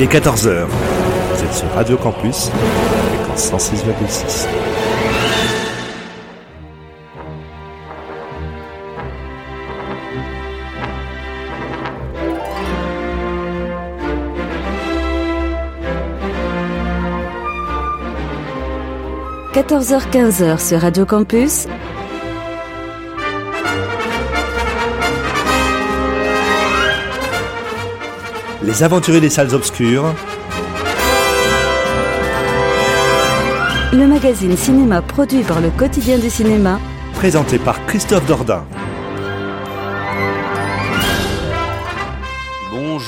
Il est 14h. Vous êtes sur Radio Campus, fréquence 106,6. – 14h-15h sur Radio Campus, Les aventuriers des salles obscures, le magazine cinéma produit par le quotidien du cinéma, présenté par Christophe Dordain.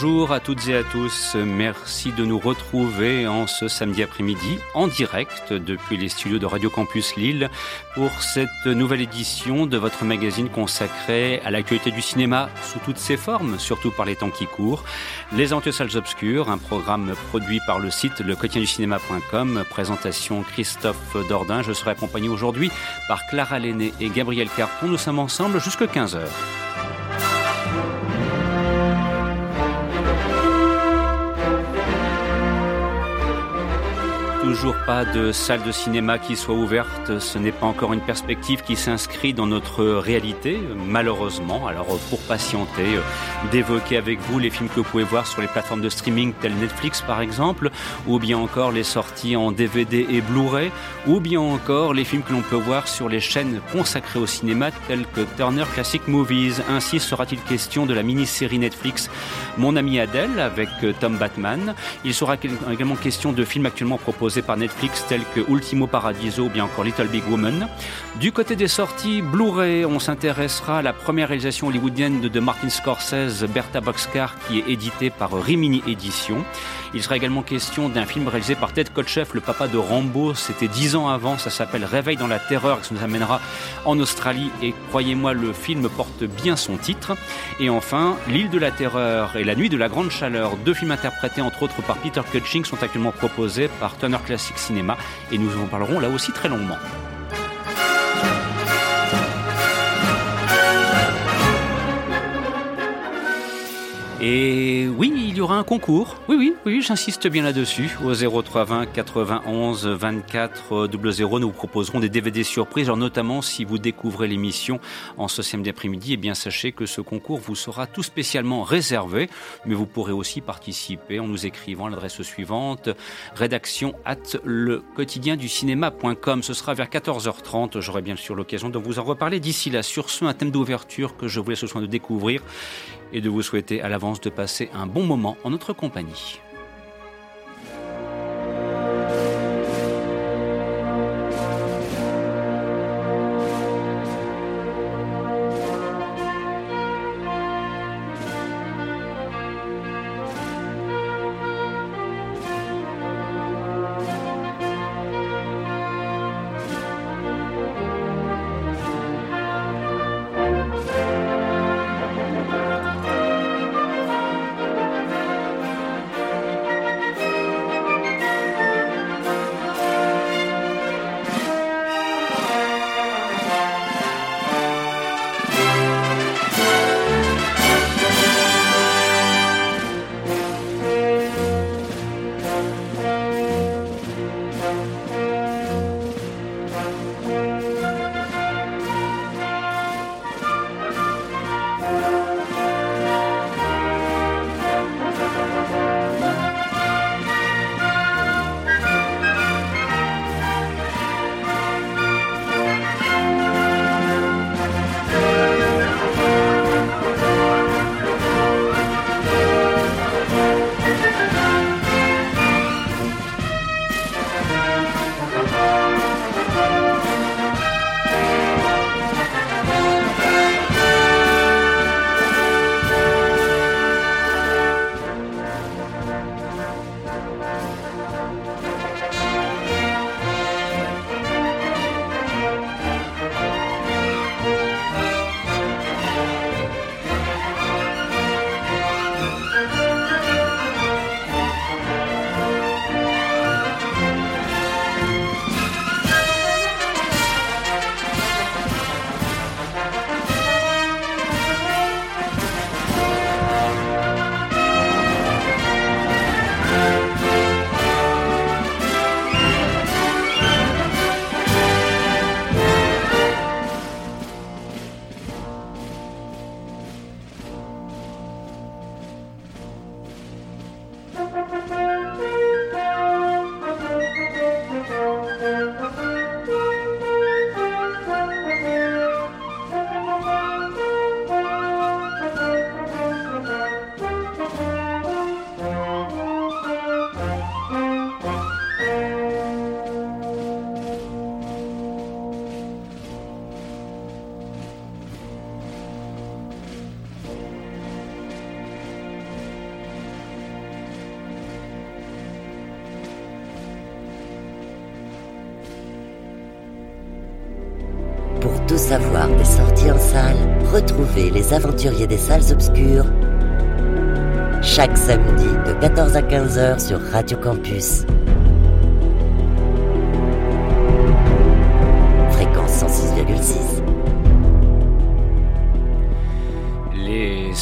Bonjour à toutes et à tous, merci de nous retrouver en ce samedi après-midi en direct depuis les studios de Radio Campus Lille pour cette nouvelle édition de votre magazine consacré à l'actualité du cinéma sous toutes ses formes, surtout par les temps qui courent. Les Antieux Salles Obscures, un programme produit par le site le cinéma.com, présentation Christophe Dordain. Je serai accompagné aujourd'hui par Clara Lenné et Gabriel Carton. Nous sommes ensemble jusqu'à 15h. Toujours pas de salle de cinéma qui soit ouverte. Ce n'est pas encore une perspective qui s'inscrit dans notre réalité, malheureusement. Alors, pour patienter, euh, d'évoquer avec vous les films que vous pouvez voir sur les plateformes de streaming telles Netflix, par exemple, ou bien encore les sorties en DVD et Blu-ray, ou bien encore les films que l'on peut voir sur les chaînes consacrées au cinéma telles que Turner Classic Movies. Ainsi sera-t-il question de la mini-série Netflix Mon ami Adèle avec euh, Tom Batman. Il sera également question de films actuellement proposés par Netflix tels que Ultimo Paradiso ou bien encore Little Big Woman. Du côté des sorties Blu-ray, on s'intéressera à la première réalisation hollywoodienne de Martin Scorsese, Bertha Boxcar, qui est éditée par Rimini Éditions. Il sera également question d'un film réalisé par Ted Kotcheff, le papa de Rambo. C'était dix ans avant. Ça s'appelle Réveil dans la terreur ça nous amènera en Australie. Et croyez-moi, le film porte bien son titre. Et enfin, L'île de la terreur et La nuit de la grande chaleur, deux films interprétés entre autres par Peter Cushing, sont actuellement proposés par Turner Classic Cinema. Et nous en parlerons là aussi très longuement. Et oui, il y aura un concours. Oui, oui, oui, j'insiste bien là-dessus. Au 0320 91 24 00, nous vous proposerons des DVD surprises. Alors notamment, si vous découvrez l'émission en ce samedi après-midi, eh bien sachez que ce concours vous sera tout spécialement réservé. Mais vous pourrez aussi participer en nous écrivant à l'adresse suivante rédaction at le quotidien du cinéma.com. Ce sera vers 14h30. J'aurai bien sûr l'occasion de vous en reparler. D'ici là, sur ce, un thème d'ouverture que je vous laisse soin de découvrir et de vous souhaiter à l'avance de passer un bon moment en notre compagnie. Savoir des sorties en salle, retrouvez les aventuriers des salles obscures chaque samedi de 14 à 15h sur Radio Campus.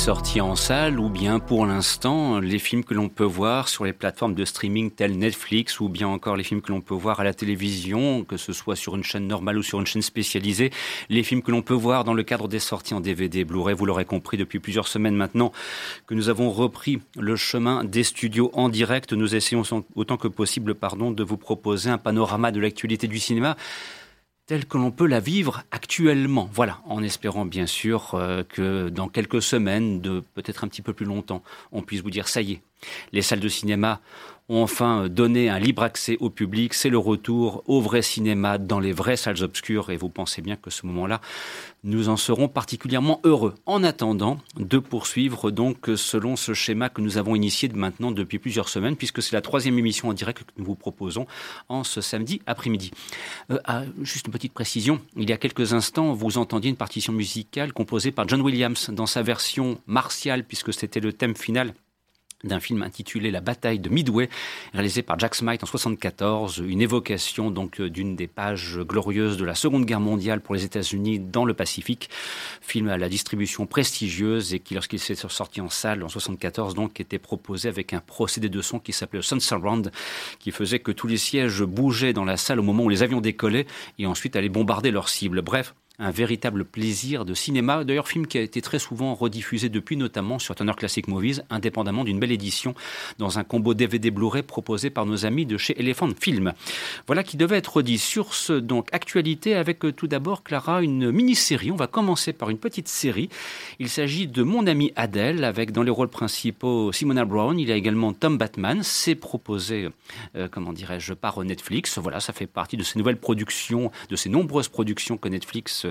Sorties en salle ou bien pour l'instant les films que l'on peut voir sur les plateformes de streaming telles Netflix ou bien encore les films que l'on peut voir à la télévision, que ce soit sur une chaîne normale ou sur une chaîne spécialisée, les films que l'on peut voir dans le cadre des sorties en DVD, Blu-ray, vous l'aurez compris depuis plusieurs semaines maintenant que nous avons repris le chemin des studios en direct. Nous essayons autant que possible pardon, de vous proposer un panorama de l'actualité du cinéma telle que l'on peut la vivre actuellement. Voilà, en espérant bien sûr euh, que dans quelques semaines, de peut-être un petit peu plus longtemps, on puisse vous dire ça y est, les salles de cinéma ont enfin donné un libre accès au public. C'est le retour au vrai cinéma dans les vraies salles obscures et vous pensez bien que ce moment-là, nous en serons particulièrement heureux. En attendant de poursuivre donc selon ce schéma que nous avons initié maintenant depuis plusieurs semaines puisque c'est la troisième émission en direct que nous vous proposons en ce samedi après-midi. Euh, ah, juste une petite précision. Il y a quelques instants, vous entendiez une partition musicale composée par John Williams dans sa version martiale puisque c'était le thème final d'un film intitulé La bataille de Midway, réalisé par Jack Smite en 74, une évocation donc euh, d'une des pages glorieuses de la Seconde Guerre mondiale pour les États-Unis dans le Pacifique, film à la distribution prestigieuse et qui lorsqu'il s'est sorti en salle en 74 donc était proposé avec un procédé de son qui s'appelait Sun Surround qui faisait que tous les sièges bougeaient dans la salle au moment où les avions décollaient et ensuite allaient bombarder leurs cibles. Bref, un véritable plaisir de cinéma. D'ailleurs, film qui a été très souvent rediffusé depuis, notamment sur Turner Classic Movies, indépendamment d'une belle édition dans un combo DVD Blu-ray proposé par nos amis de chez Elephant Film. Voilà qui devait être dit sur ce donc actualité avec euh, tout d'abord Clara une mini-série. On va commencer par une petite série. Il s'agit de Mon ami Adèle avec dans les rôles principaux Simona Brown. Il y a également Tom Batman. C'est proposé, euh, comment dirais-je, par Netflix. Voilà, ça fait partie de ces nouvelles productions, de ces nombreuses productions que Netflix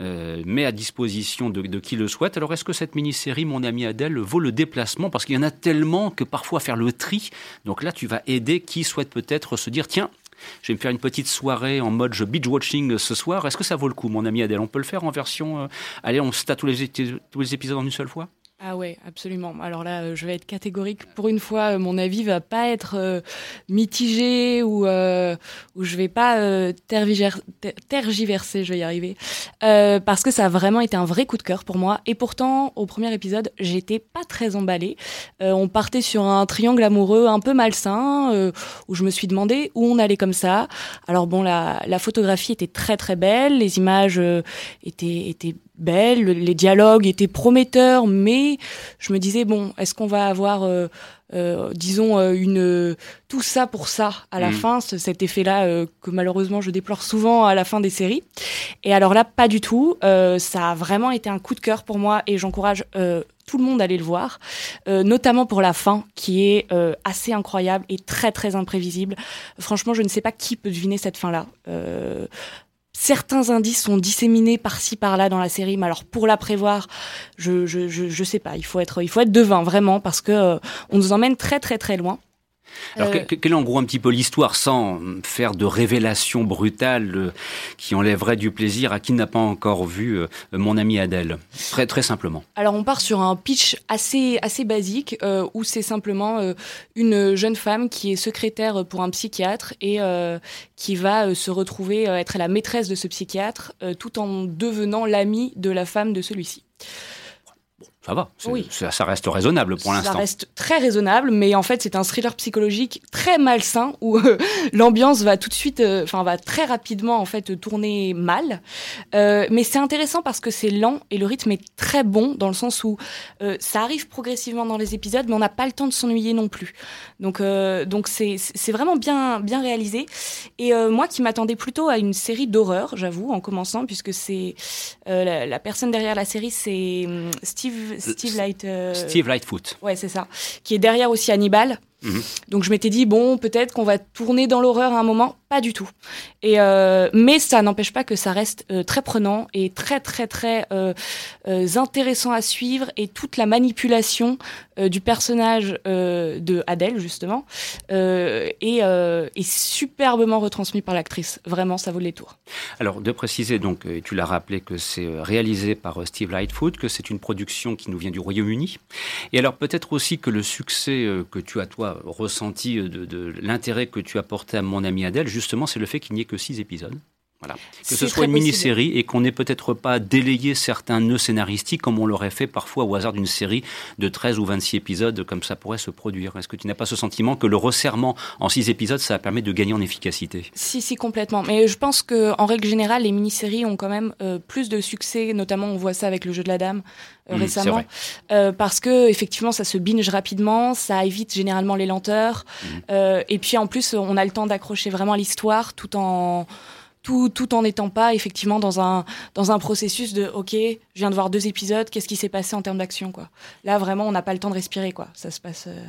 euh, met à disposition de, qui le souhaite. Alors est-ce que cette mini-série, mon ami Adèle, vaut le déplacement? Parce qu'il y en a tellement que parfois faire le tri. Donc là, tu vas aider qui souhaite peut-être se dire, tiens, je vais me faire une petite soirée en mode je binge watching ce soir. Est-ce que ça vaut le coup, mon ami Adèle? On peut le faire en version. Euh, allez, on se tous les épisodes en une seule fois? Ah ouais, absolument. Alors là, euh, je vais être catégorique. Pour une fois, euh, mon avis va pas être euh, mitigé ou ou je vais pas tergiverser, je vais y arriver, parce que ça a vraiment été un vrai coup de cœur pour moi. Et pourtant, au premier épisode, j'étais pas très emballée. on partait sur un triangle amoureux un peu malsain, où je me suis demandé où on allait comme ça. Alors bon, la, la photographie était très très belle, les images étaient étaient belle, les dialogues étaient prometteurs, mais je me disais bon, est-ce qu'on va avoir, euh, euh, disons, euh, une tout ça pour ça à la mm. fin, cet effet-là que malheureusement je déplore souvent à la fin des séries. Et alors là, pas du tout. ça a vraiment été un coup de cœur pour moi et j'encourage tout le monde à aller le voir, notamment pour la fin qui est assez incroyable et très très imprévisible. Franchement, je ne sais pas qui peut deviner cette fin-là certains indices sont disséminés par-ci par-là dans la série, mais alors pour la prévoir, je, je, je, sais pas. Il faut être, il faut être devin vraiment parce que euh, on nous emmène très très très loin. Alors, euh, quelle est en gros un petit peu l'histoire sans faire de révélations brutales euh, qui enlèveraient du plaisir à qui n'a pas encore vu euh, mon ami Adèle? Très, très simplement. Alors, on part sur un pitch assez, assez basique où c'est simplement une jeune femme qui est secrétaire pour un psychiatre et qui va se retrouver être la maîtresse de ce psychiatre tout en devenant l'amie de la femme de celui-ci ça va. Oui. Ça, reste raisonnable pour l'instant. Ça reste très raisonnable, mais en fait, c'est un thriller psychologique très malsain où euh, l'ambiance va tout de suite, euh, enfin, va très rapidement en fait tourner mal. Euh, mais c'est intéressant parce que c'est lent et le rythme est très bon dans le sens où ça arrive progressivement dans les épisodes, mais on n'a pas le temps de s'ennuyer non plus. Donc, donc c'est c'est vraiment bien bien réalisé. Et moi, qui m'attendais plutôt à une série d'horreur, j'avoue, en commençant, puisque c'est la, la, personne derrière la série, c'est hum, Steve Steve, Light, euh, Steve Lightfoot. Ouais, c'est ça. Qui est derrière aussi Hannibal. Mhm. Donc je m'étais dit bon, peut-être qu'on va tourner dans l'horreur à un moment, pas du tout. Et euh, mais ça n'empêche pas que ça reste euh, très prenant et très très très euh, intéressant à suivre et toute la manipulation du personnage de Adèle justement est, est superbement retransmis par l'actrice. Vraiment, ça vaut les tours. Alors de préciser donc, tu l'as rappelé que c'est réalisé par Steve Lightfoot, que c'est une production qui nous vient du Royaume-Uni. Et alors peut-être aussi que le succès que tu as toi ressenti de, de l'intérêt que tu as porté à mon ami Adèle, justement, c'est le fait qu'il n'y ait que six épisodes. Voilà. Que ce soit une mini-série et qu'on n'ait peut-être pas délayé certains nœuds scénaristiques comme on l'aurait fait parfois au hasard d'une série de 13 ou 26 épisodes comme ça pourrait se produire. Est-ce que tu n'as pas ce sentiment que le resserrement en six épisodes, ça permet de gagner en efficacité? Si, si, complètement. Mais je pense qu'en règle générale, les mini-séries ont quand même euh, plus de succès, notamment on voit ça avec le jeu de la dame euh, mmh, récemment, euh, parce que effectivement ça se binge rapidement, ça évite généralement les lenteurs, mmh. et puis en plus on a le temps d'accrocher vraiment l'histoire tout en tout, tout en n'étant pas effectivement dans un, dans un processus de OK, je viens de voir deux épisodes, qu'est-ce qui s'est passé en termes d'action quoi. Là vraiment, on n'a pas le temps de respirer quoi. Ça se passe. Euh,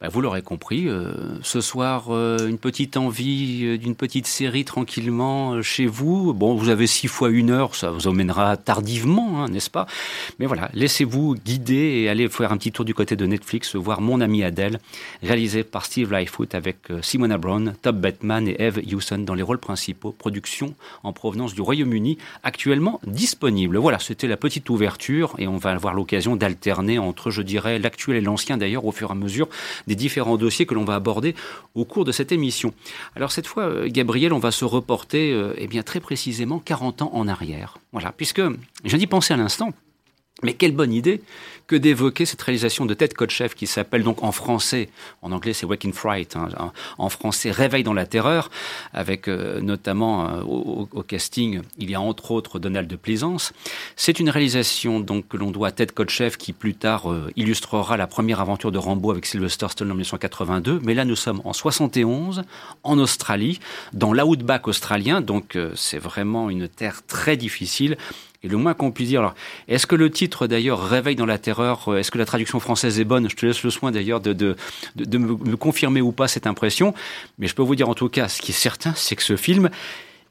bah, vous l'aurez compris, euh, ce soir, euh, une petite envie euh, d'une petite série tranquillement chez vous. Bon, vous avez six fois une heure, ça vous emmènera tardivement, hein, n'est-ce pas? Mais voilà, laissez-vous guider et allez faire un petit tour du côté de Netflix, voir Mon ami Adèle, réalisé par Steve Lightfoot avec Simona Brown, Top Batman et Eve Hewson dans les rôles principaux. Production en provenance du Royaume-Uni, actuellement disponible. Voilà, c'était la petite ouverture et on va avoir l'occasion d'alterner entre, je dirais, l'actuel et l'ancien d'ailleurs au fur et à mesure des différents dossiers que l'on va aborder au cours de cette émission. Alors cette fois, euh, Gabriel, on va se reporter euh, eh bien, très précisément 40 ans en arrière. Voilà, puisque j'ai d'y penser à l'instant. Mais quelle bonne idée que d'évoquer cette réalisation de Ted Kotcheff qui s'appelle donc en français, en anglais c'est Waking Fright, hein, en français Réveil dans la terreur, avec euh, notamment euh, au, casting, il y a entre autres Donald de Plaisance. C'est une réalisation donc que l'on doit à Ted Kotcheff qui plus tard euh, illustrera la première aventure de Rambo avec Sylvester Stallone en 1982. Mais là nous sommes en 71, en Australie, dans l'outback australien, donc c'est vraiment une terre très difficile et le moins qu'on puisse dire, alors, est-ce que le titre d'ailleurs réveille dans la terreur euh, Est-ce que la traduction française est bonne? Je te laisse le soin d'ailleurs de, de, me, confirmer ou pas cette impression. Mais je peux vous dire en tout cas, ce qui est certain, c'est que ce film,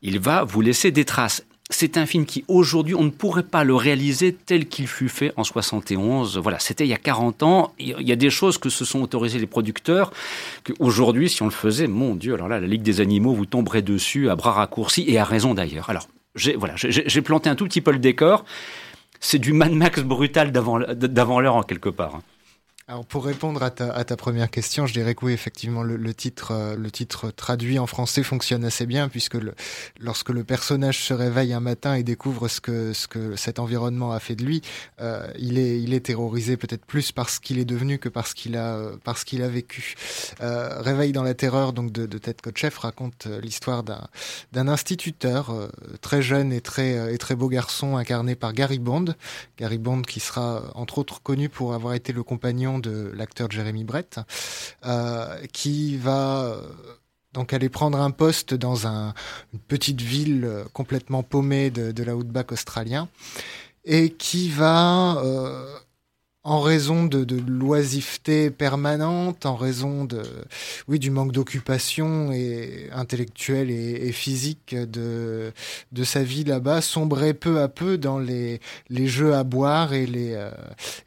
il va vous laisser des traces. C'est un film qui, aujourd'hui, on ne pourrait pas le réaliser tel qu'il fut fait en 71. Voilà, c'était il y a 40 ans. Il y a des choses que se sont autorisés les producteurs, qu'aujourd'hui, si on le faisait, mon Dieu, alors là, la Ligue des animaux vous tomberait dessus à bras raccourcis, et à raison d'ailleurs. Alors, j'ai voilà, j'ai planté un tout petit peu le décor. C'est du Mad Max brutal d'avant l'heure en quelque part. Alors pour répondre à ta, à ta, première question, je dirais que oui, effectivement, le, le, titre, euh, le titre traduit en français fonctionne assez bien puisque le, lorsque le personnage se réveille un matin et découvre ce que, ce que cet environnement a fait de lui, euh, il, est, il est terrorisé peut-être plus parce qu'il est devenu que parce qu'il a, parce qu'il a vécu. Euh, Réveil dans la terreur donc de, de Ted Kotcheff raconte euh, l'histoire d'un, d'un instituteur euh, très jeune et très, et très beau garçon incarné par Gary Bond. Gary Bond qui sera entre autres connu pour avoir été le compagnon de l'acteur Jeremy Brett, euh, qui va euh, donc aller prendre un poste dans un, une petite ville euh, complètement paumée de, de la Outback australien et qui va en raison de, de l'oisiveté permanente, en raison de, oui, du manque d'occupation et intellectuelle et, physique de, de sa vie là-bas, sombrer peu à peu dans les, les jeux à boire et les, euh,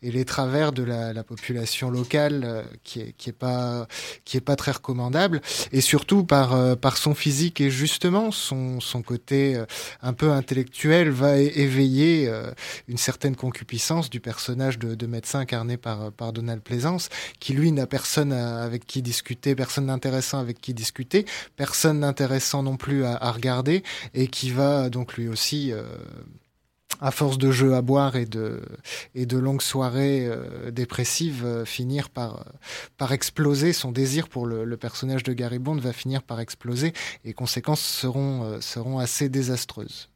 et les travers de la, la population locale euh, qui est, qui est pas, qui est pas très recommandable. Et surtout par, euh, par son physique et justement son, son côté un peu intellectuel va éveiller une certaine concupiscence du personnage de, de incarné par, Donald Plaisance, qui lui n'a personne avec qui discuter, personne d'intéressant avec qui discuter, personne d'intéressant non plus à, regarder, et qui va donc lui aussi euh, à force de jeux à boire et de, longues soirées euh, dépressives, euh, finir par, exploser. Son désir pour le, personnage de Gary Bond va finir par exploser et conséquences seront, seront assez désastreuses.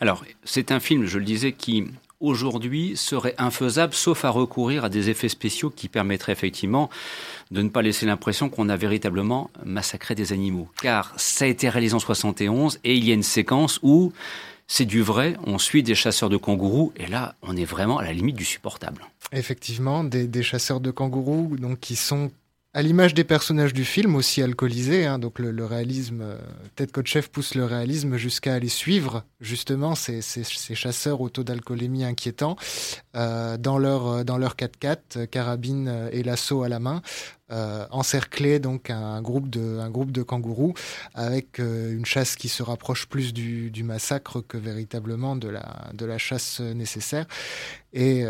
Alors, c'est un film, je le disais, qui aujourd'hui serait infaisable sauf à recourir à des effets spéciaux qui permettraient effectivement de ne pas laisser l'impression qu'on a véritablement massacré des animaux. Car ça a été réalisé en 71 et il y a une séquence où c'est du vrai, on suit des chasseurs de kangourous et là on est vraiment à la limite du supportable. Effectivement, des, des chasseurs de kangourous donc qui sont à l'image des personnages du film, aussi alcoolisés, hein, donc le, réalisme, euh, Ted Kotcheff pousse le réalisme jusqu'à aller suivre justement ces, chasseurs au taux d'alcoolémie inquiétant euh, dans leur euh, dans leur 4x4, carabine et lasso à la main, euh, encercler donc un groupe de un groupe de kangourous avec une chasse qui se rapproche plus du, du, massacre que véritablement de la de la chasse nécessaire et,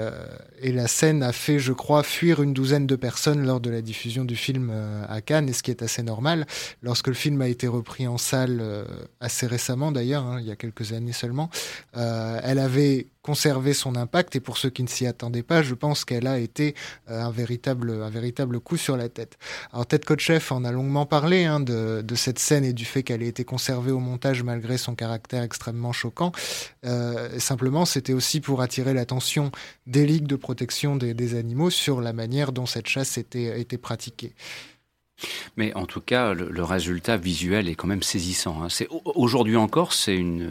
et la scène a fait je crois fuir une douzaine de personnes lors de la diffusion du film euh, à Cannes, et ce qui est assez normal. Lorsque le film a été repris en salle euh, assez récemment d'ailleurs, hein, il y a quelques années seulement, euh, elle avait conservé son impact et pour ceux qui ne s'y attendaient pas, je pense qu'elle a été un véritable un véritable coup sur la tête. Alors Ted Kotcheff en a longuement parlé hein, de, cette scène et du fait qu'elle ait été conservée au montage malgré son caractère extrêmement choquant. simplement, c'était aussi pour attirer l'attention des ligues de protection des, des, animaux sur la manière dont cette chasse était, était pratiquée. Mais en tout cas, le, résultat visuel est quand même saisissant. Hein. Aujourd'hui encore, c'est une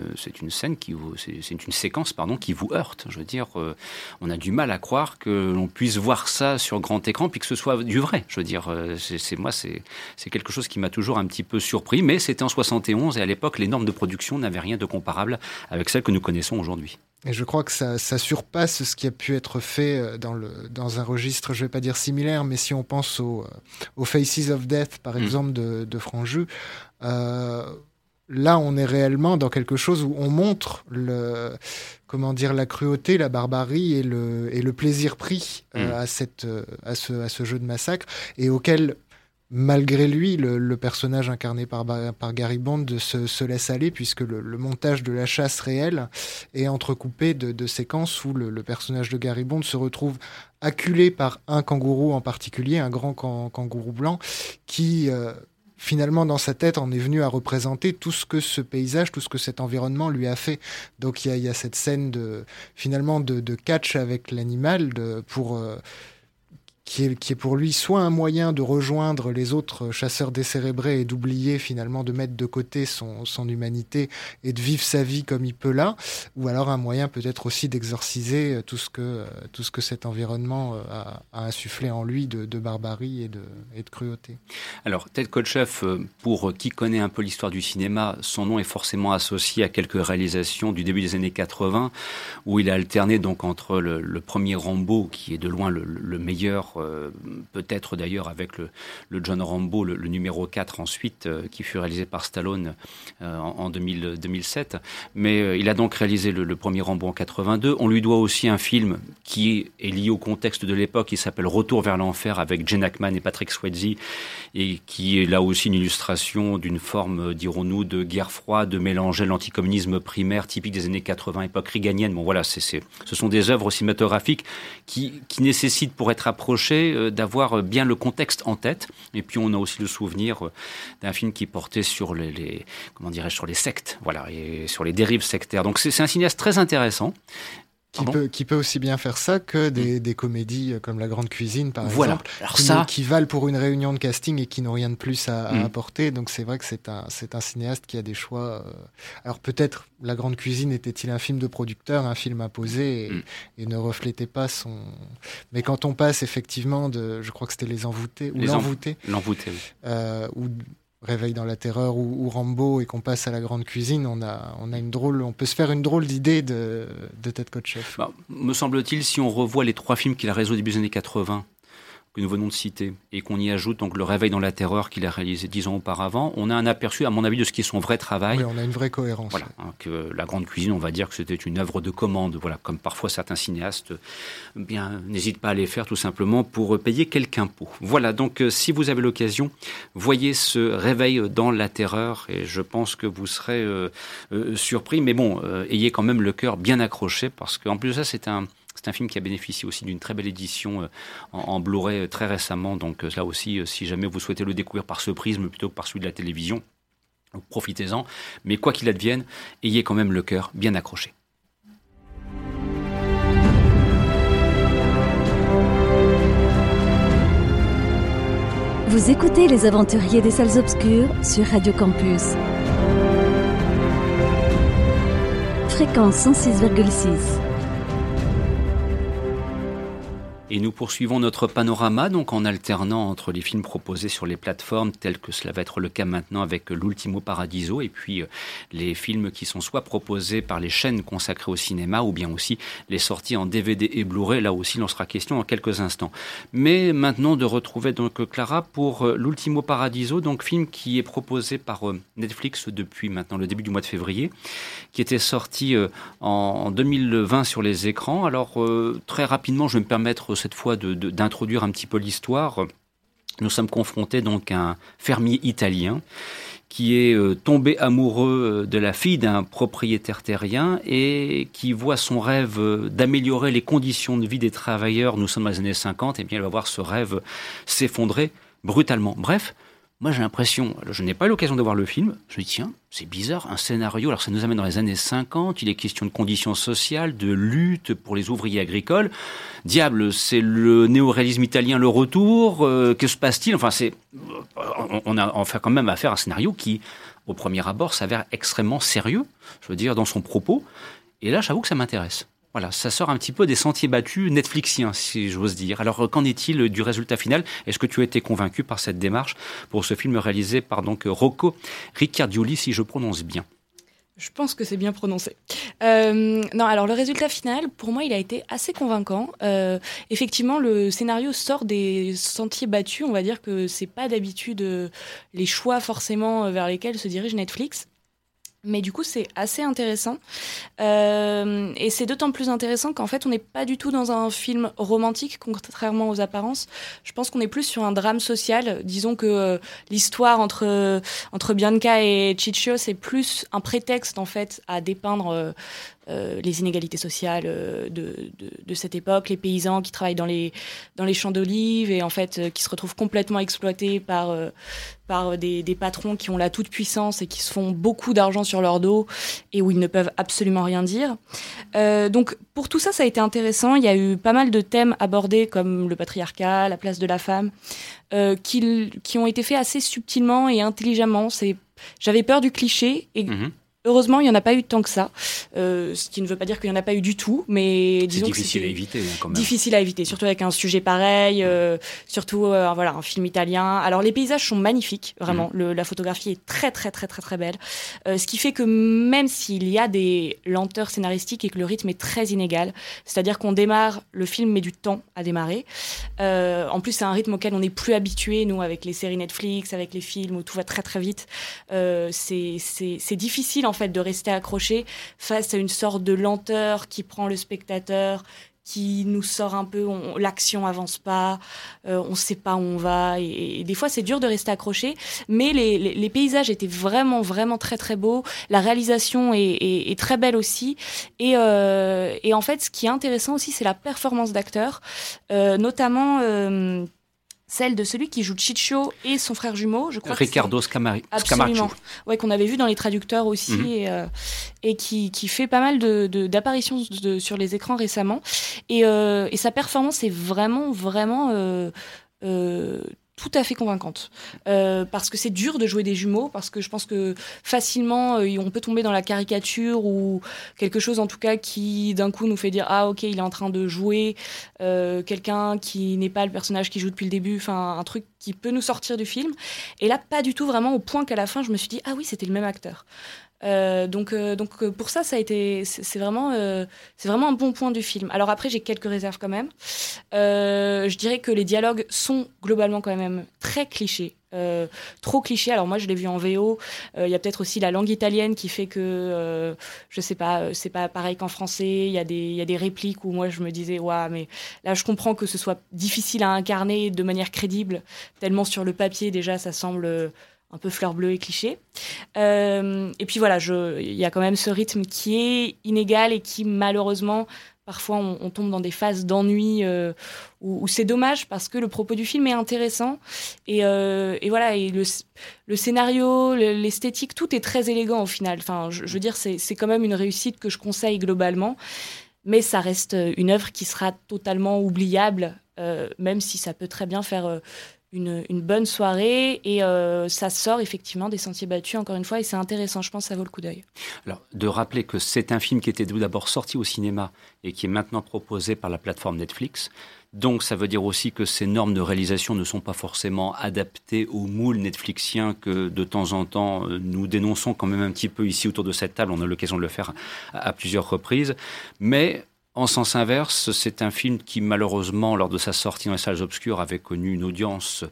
scène qui c'est une séquence pardon qui vous heurte. Je veux dire, euh, on a du mal à croire que l'on puisse voir ça sur grand écran puis que ce soit du vrai. Je veux dire, euh, c'est moi c'est quelque chose qui m'a toujours un petit peu surpris. Mais c'était en 71 et à l'époque, les normes de production n'avaient rien de comparable avec celles que nous connaissons aujourd'hui. Et je crois que ça, ça, surpasse ce qui a pu être fait euh, dans, le, dans un registre, je vais pas dire similaire, mais si on pense au, euh, aux Faces of Death, par mm. exemple, de, de Franju, euh, là, on est réellement dans quelque chose où on montre le, comment dire, la cruauté, la barbarie et le, et le plaisir pris mm. à, cette, à, ce, à ce jeu de massacre, et auquel malgré lui, le, personnage incarné par, par se, se laisse aller puisque le, montage de la chasse réelle est entrecoupé de, séquences où le, personnage de Gary se retrouve acculé par un kangourou en particulier, un grand kangourou blanc, qui euh, finalement dans sa tête en est venu à représenter tout ce que ce paysage, tout ce que cet environnement lui a fait. Donc il y a, cette scène de finalement de, catch avec l'animal pour euh, qui est, pour lui soit un moyen de rejoindre les autres chasseurs décérébrés et d'oublier finalement de mettre de côté son, son, humanité et de vivre sa vie comme il peut là, ou alors un moyen peut-être aussi d'exorciser tout ce que tout ce que cet environnement euh, a, insufflé en lui de, barbarie et de, et de cruauté. Alors Ted Kotcheff, euh, pour qui connaît un peu l'histoire du cinéma, son nom est forcément associé à quelques réalisations du début des années 80, où il a alterné donc entre le, premier Rambo, qui est de loin le meilleur euh, peut-être d'ailleurs avec le, John Rambo, le, numéro 4 ensuite, euh, qui fut réalisé par Stallone euh, en, 2007. Mais il a donc réalisé le, premier Rambo en 82. On lui doit aussi un film qui est lié au contexte de l'époque, qui s'appelle Retour vers l'enfer avec Jen Ackman et Patrick Swayze, et qui est là aussi une illustration d'une forme, dirons-nous, de guerre froide, de mélanger l'anticommunisme primaire typique des années 80, époque riganienne. Bon voilà, c'est, ce sont des œuvres cinématographiques qui, qui nécessitent pour être approchées euh, d'avoir bien le contexte en tête. Et puis on a aussi le souvenir euh, d'un film qui portait sur les, comment dirais-je sur les sectes, voilà, et sur les dérives sectaires. Donc c'est un cinéaste très intéressant qui, peut, qui peut aussi bien faire ça que des, mm. des comédies euh, comme La Grande Cuisine, par exemple, Alors qui, ça... qui valent pour une réunion de casting et qui n'ont rien de plus à, mm. apporter. Donc c'est vrai que c'est un, c'est un cinéaste qui a des choix. Euh, alors peut-être La Grande Cuisine était-il un film de producteur, un film imposé et, mm. et, ne reflétait pas son. Mais quand on passe effectivement de, je crois que c'était Les Envoûtés ou L'Envoûté, L'Envoûté, euh, ou Réveil dans la terreur ou, Rambo et qu'on passe à la grande cuisine, on a, on a une drôle, on peut se faire une drôle d'idée de, de Ted Kotcheff. Bah, me semble-t-il, si on revoit les trois films qu'il a réalisés au début des années 80, que nous venons de citer et qu'on y ajoute donc le réveil dans la terreur qu'il a réalisé dix ans auparavant, on a un aperçu, à mon avis, de ce qui est son vrai travail. Oui, on a une vraie cohérence. Voilà, hein, que la grande cuisine, on va dire que c'était une œuvre de commande. Voilà, comme parfois certains cinéastes, bien, n'hésitent pas à les faire tout simplement pour payer quelques impôts. Voilà, donc euh, si vous avez l'occasion, voyez ce réveil dans la terreur et je pense que vous serez euh, euh, surpris. Mais bon, ayez quand même le cœur bien accroché parce qu'en plus de ça, c'est un c'est un film qui a bénéficié aussi d'une très belle édition euh, en, Blu-ray euh, très récemment. Donc euh, là aussi, si jamais vous souhaitez le découvrir par ce prisme plutôt que par celui de la télévision, profitez-en. Mais quoi qu'il advienne, ayez quand même le cœur bien accroché. Vous écoutez Les Aventuriers des Salles Obscures sur Radio Campus. Fréquence 106,6. Et nous poursuivons notre panorama donc en alternant entre les films proposés sur les plateformes tels que cela va être le cas maintenant avec l'Ultimo Paradiso et puis euh, les films qui sont soit proposés par les chaînes consacrées au cinéma ou bien aussi les sorties en DVD et Blu-ray. Là aussi, il en sera question en quelques instants. Mais maintenant de retrouver donc Clara pour euh, l'Ultimo Paradiso, donc film qui est proposé par euh, Netflix depuis maintenant le début du mois de février, qui était sorti en 2020 sur les écrans. Alors très rapidement, je vais me permettre cette fois d'introduire un petit peu l'histoire. Nous sommes confrontés donc à un fermier italien qui est euh, tombé amoureux euh, de la fille d'un propriétaire terrien et qui voit son rêve euh, d'améliorer les conditions de vie des travailleurs, nous sommes dans les années 50, et bien il va voir ce rêve s'effondrer brutalement. Bref, moi, j'ai l'impression, je n'ai pas eu l'occasion de voir le film, je me dis, tiens, c'est bizarre, un scénario, alors ça nous amène dans les années 50, il est question de conditions sociales, de lutte pour les ouvriers agricoles. Diable, c'est le néo-réalisme italien, le retour, euh, que se passe-t-il? Enfin, c'est, on a en fait quand même affaire à un scénario qui, au premier abord, s'avère extrêmement sérieux, je veux dire, dans son propos. Et là, j'avoue que ça m'intéresse. Voilà, ça sort un petit peu des sentiers battus Netflixiens, si j'ose dire. Alors, qu'en est-il du résultat final? Est-ce que tu as été convaincu par cette démarche pour ce film réalisé par donc Rocco Riccardioli, si je prononce bien? Je pense que c'est bien prononcé. Euh, non, alors le résultat final, pour moi, il a été assez convaincant. Euh, effectivement, le scénario sort des sentiers battus. On va dire que c'est pas d'habitude euh, les choix forcément vers lesquels se dirige Netflix. Mais du coup, c'est assez intéressant. Euh, et c'est d'autant plus intéressant qu'en fait, on n'est pas du tout dans un film romantique, contrairement aux apparences. Je pense qu'on est plus sur un drame social. Disons que euh, l'histoire entre, entre Bianca et Ciccio, c'est plus un prétexte, en fait, à dépeindre euh, les inégalités sociales euh, de, de, cette époque, les paysans qui travaillent dans les, dans les champs d'olives et en fait euh, qui se retrouvent complètement exploités par, par des, des, patrons qui ont la toute puissance et qui se font beaucoup d'argent sur leur dos et où ils ne peuvent absolument rien dire. donc pour tout ça, ça a été intéressant. Il y a eu pas mal de thèmes abordés comme le patriarcat, la place de la femme, qui, qui ont été faits assez subtilement et intelligemment. C'est j'avais peur du cliché mhm. Heureusement, il n'y en a pas eu tant que ça, euh, ce qui ne veut pas dire qu'il n'y en a pas eu du tout, mais disons difficile à éviter hein, quand même. Difficile à éviter, surtout avec un sujet pareil, euh, surtout euh, voilà un film italien. Alors les paysages sont magnifiques, vraiment. Mm. Le, la photographie est très très très très très belle, euh, ce qui fait que même s'il y a des lenteurs scénaristiques et que le rythme est très inégal, c'est-à-dire qu'on démarre, le film met du temps à démarrer. Euh, en plus, c'est un rythme auquel on n'est plus habitué nous avec les séries Netflix, avec les films où tout va très très vite. Euh, c'est c'est difficile en fait de rester accroché face à une sorte de lenteur qui prend le spectateur qui nous sort un peu, l'action avance pas, euh, on sait pas où on va, et, des fois c'est dur de rester accroché, mais les, paysages étaient vraiment vraiment très très beaux, la réalisation est, très belle aussi, et, euh, et, en fait ce qui est intéressant aussi c'est la performance d'acteurs, euh, notamment euh, celle de celui qui joue Chicho et son frère jumeau, je crois. Ricardo Scamari Absolument. Ouais, qu'on avait vu dans les traducteurs aussi mhm. et, euh, et qui, qui, fait pas mal d'apparitions de, sur les écrans récemment. Et, euh, et, sa performance est vraiment, vraiment euh, tout à fait convaincante. Euh, parce que c'est dur de jouer des jumeaux, parce que je pense que facilement euh, on peut tomber dans la caricature ou quelque chose en tout cas qui d'un coup nous fait dire ah ok il est en train de jouer euh, quelqu'un qui n'est pas le personnage qui joue depuis le début, enfin un truc qui peut nous sortir du film. Et là pas du tout vraiment au point qu'à la fin je me suis dit ah oui c'était le même acteur. Euh, donc, euh, donc euh, pour ça, ça a été, c'est vraiment, c'est vraiment un bon point du film. Alors après, j'ai quelques réserves quand même. je dirais que les dialogues sont globalement quand même très clichés. Trop clichés. Alors moi, je l'ai vu en VO. Il y a peut-être aussi la langue italienne qui fait que, je sais pas, c'est pas pareil qu'en français. Il y a des, y a des répliques où moi je me disais, waouh, mais là je comprends que ce soit difficile à incarner de manière crédible. Tellement sur le papier déjà, ça semble un peu fleur bleue et cliché. Euh, et puis voilà, il y a quand même ce rythme qui est inégal et qui malheureusement, parfois on, tombe dans des phases d'ennui euh, où, c'est dommage parce que le propos du film est intéressant. Et, euh, voilà, et le, scénario, l'esthétique, tout est très élégant au final. Enfin, je, je veux dire, c'est quand même une réussite que je conseille globalement. Mais ça reste une œuvre qui sera totalement oubliable, même si ça peut très bien faire une, bonne soirée et ça sort effectivement des sentiers battus encore une fois et c'est intéressant. Je pense ça vaut le coup d'œil. Alors de rappeler que c'est un film qui était d'abord sorti au cinéma et qui est maintenant proposé par la plateforme Netflix. Donc ça veut dire aussi que ces normes de réalisation ne sont pas forcément adaptées au moule netflixien que de temps en temps euh, nous dénonçons quand même un petit peu ici autour de cette table. On a l'occasion de le faire à, plusieurs reprises. Mais en sens inverse, c'est un film qui malheureusement, lors de sa sortie dans les salles obscures, avait connu une audience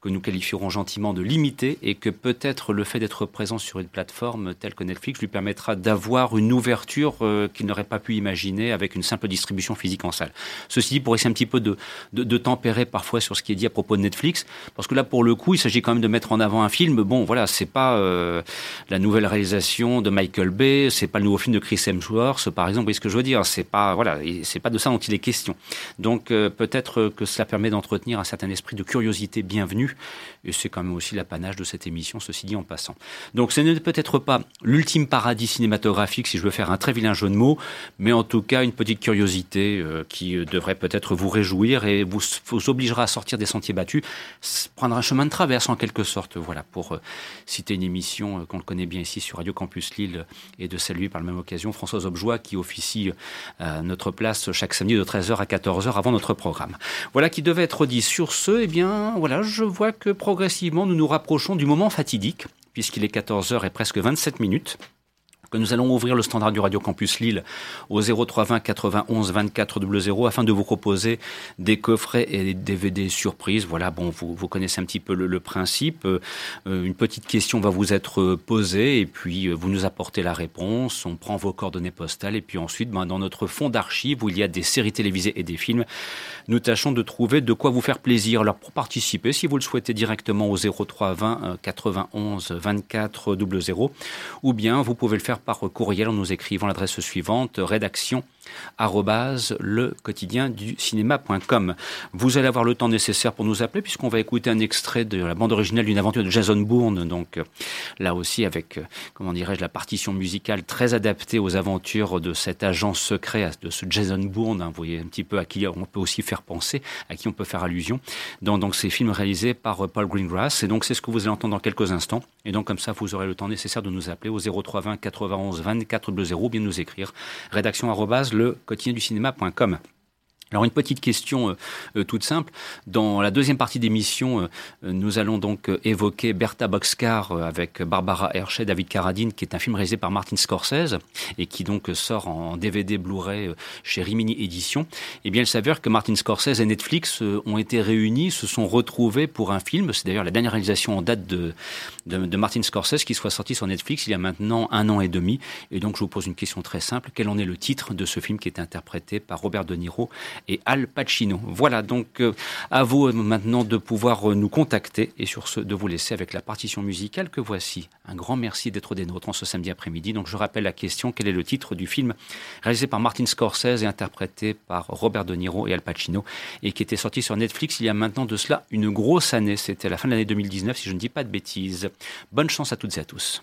que nous qualifierons gentiment de limité et que peut-être le fait d'être présent sur une plateforme telle que Netflix lui permettra d'avoir une ouverture euh, qu'il n'aurait pas pu imaginer avec une simple distribution physique en salle. Ceci dit, pour essayer un petit peu de, de, tempérer parfois sur ce qui est dit à propos de Netflix, parce que là, pour le coup, il s'agit quand même de mettre en avant un film. Bon, voilà, c'est pas euh, la nouvelle réalisation de Michael Bay, c'est pas le nouveau film de Chris Hemsworth, par exemple. Vous voyez ce que je veux dire? C'est pas voilà, c'est pas de ça dont il est question. Donc euh, peut-être que cela permet d'entretenir un certain esprit de curiosité bienvenue et c'est quand même aussi l'apanage de cette émission, ceci dit en passant. Donc ce n'est peut-être pas l'ultime paradis cinématographique, si je veux faire un très vilain jeu de mots, mais en tout cas une petite curiosité euh, qui euh, devrait peut-être vous réjouir et vous, obligera à sortir des sentiers battus, prendre un chemin de traverse en quelque sorte, voilà, pour citer une émission qu'on connaît bien ici sur Radio Campus Lille et de saluer par la même occasion Françoise Objoie qui officie notre place chaque samedi de 13h à 14h avant notre programme. Voilà qui devait être dit sur ce, eh bien voilà, je vois que progressivement nous nous rapprochons du moment fatidique, puisqu'il est 14h et presque 27 minutes que nous allons ouvrir le standard du Radio Campus Lille au 0320 91 24 00 afin de vous proposer des coffrets et des DVD surprises. Voilà, bon, vous, vous connaissez un petit peu le, principe. Euh, une petite question va vous être posée et puis euh, vous nous apportez la réponse. On prend vos coordonnées postales et puis ensuite, ben, dans notre fond d'archives où il y a des séries télévisées et des films, nous tâchons de trouver de quoi vous faire plaisir. Alors pour participer, si vous le souhaitez directement au 0320 91 24 00 ou bien vous pouvez le faire par courriel en nous écrivant l'adresse suivante rédaction le quotidien du cinéma.com. Vous allez avoir le temps nécessaire pour nous appeler puisqu'on va écouter un extrait de la bande originale d'une aventure de Jason Bourne. Donc euh, là aussi avec, euh, comment dirais-je, la partition musicale très adaptée aux aventures de cet agent secret, de ce Jason Bourne. Hein. vous voyez un petit peu à qui on peut aussi faire penser, à qui on peut faire allusion dans donc ces films réalisés par euh, Paul Greengrass. Et donc c'est ce que vous allez entendre dans quelques instants. Et donc comme ça, vous aurez le temps nécessaire de nous appeler au 0320 91 24 00, bien nous écrire rédaction le quotidien du cinéma.com. Alors une petite question euh, euh, toute simple. Dans la deuxième partie d'émission, euh, nous allons donc évoquer Bertha Boxcar avec Barbara Hershey, David Carradine, qui est un film réalisé par Martin Scorsese et qui donc sort en DVD Blu-ray chez Rimini Éditions. Eh bien, il s'avère que Martin Scorsese et Netflix ont été réunis, se sont retrouvés pour un film. C'est d'ailleurs la dernière réalisation en date de, de, de, Martin Scorsese qui soit sorti sur Netflix il y a maintenant un an et demi. Et donc, je vous pose une question très simple. Quel en est le titre de ce film qui est interprété par Robert De Niro et Al Pacino. Voilà, donc euh, à vous euh, maintenant de pouvoir euh, nous contacter et sur ce de vous laisser avec la partition musicale que voici. Un grand merci d'être des nôtres en ce samedi après-midi. Donc je rappelle la question, quel est le titre du film réalisé par Martin Scorsese et interprété par Robert De Niro et Al Pacino et qui était sorti sur Netflix il y a maintenant de cela une grosse année. C'était la fin de l'année 2019 si je ne dis pas de bêtises. Bonne chance à toutes et à tous.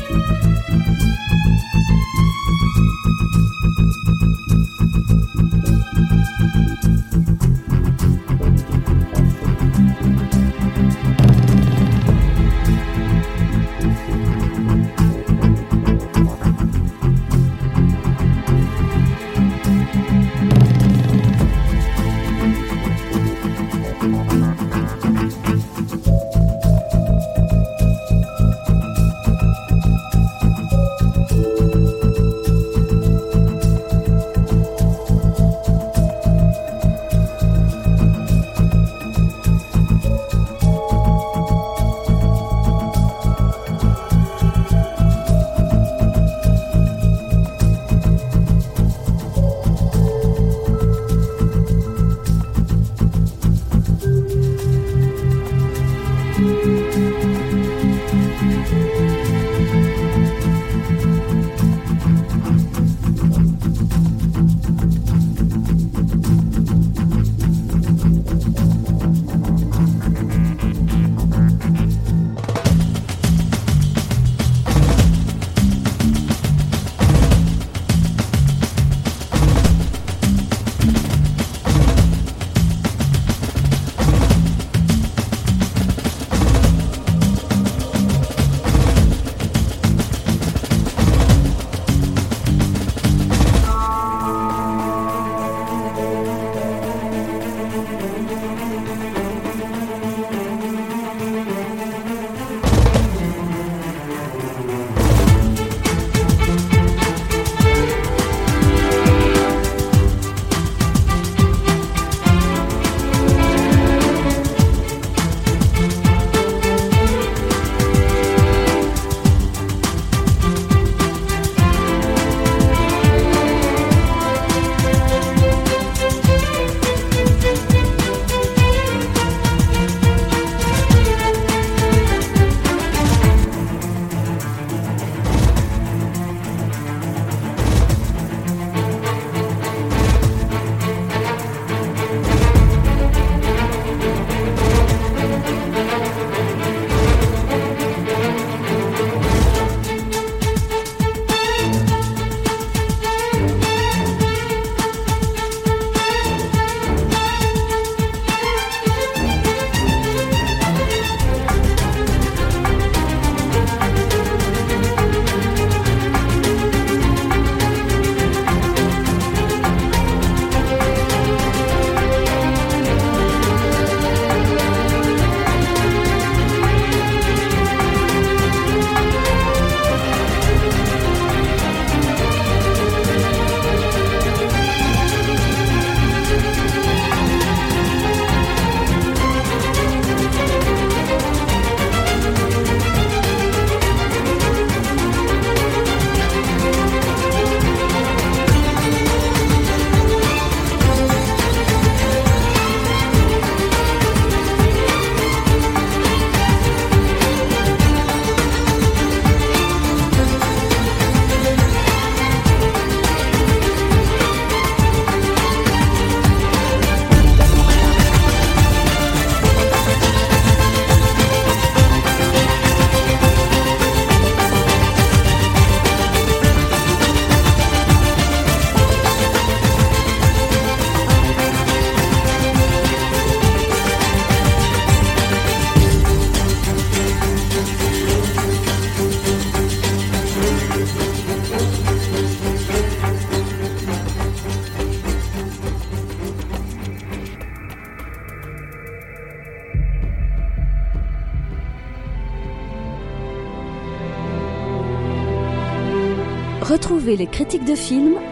Thank you.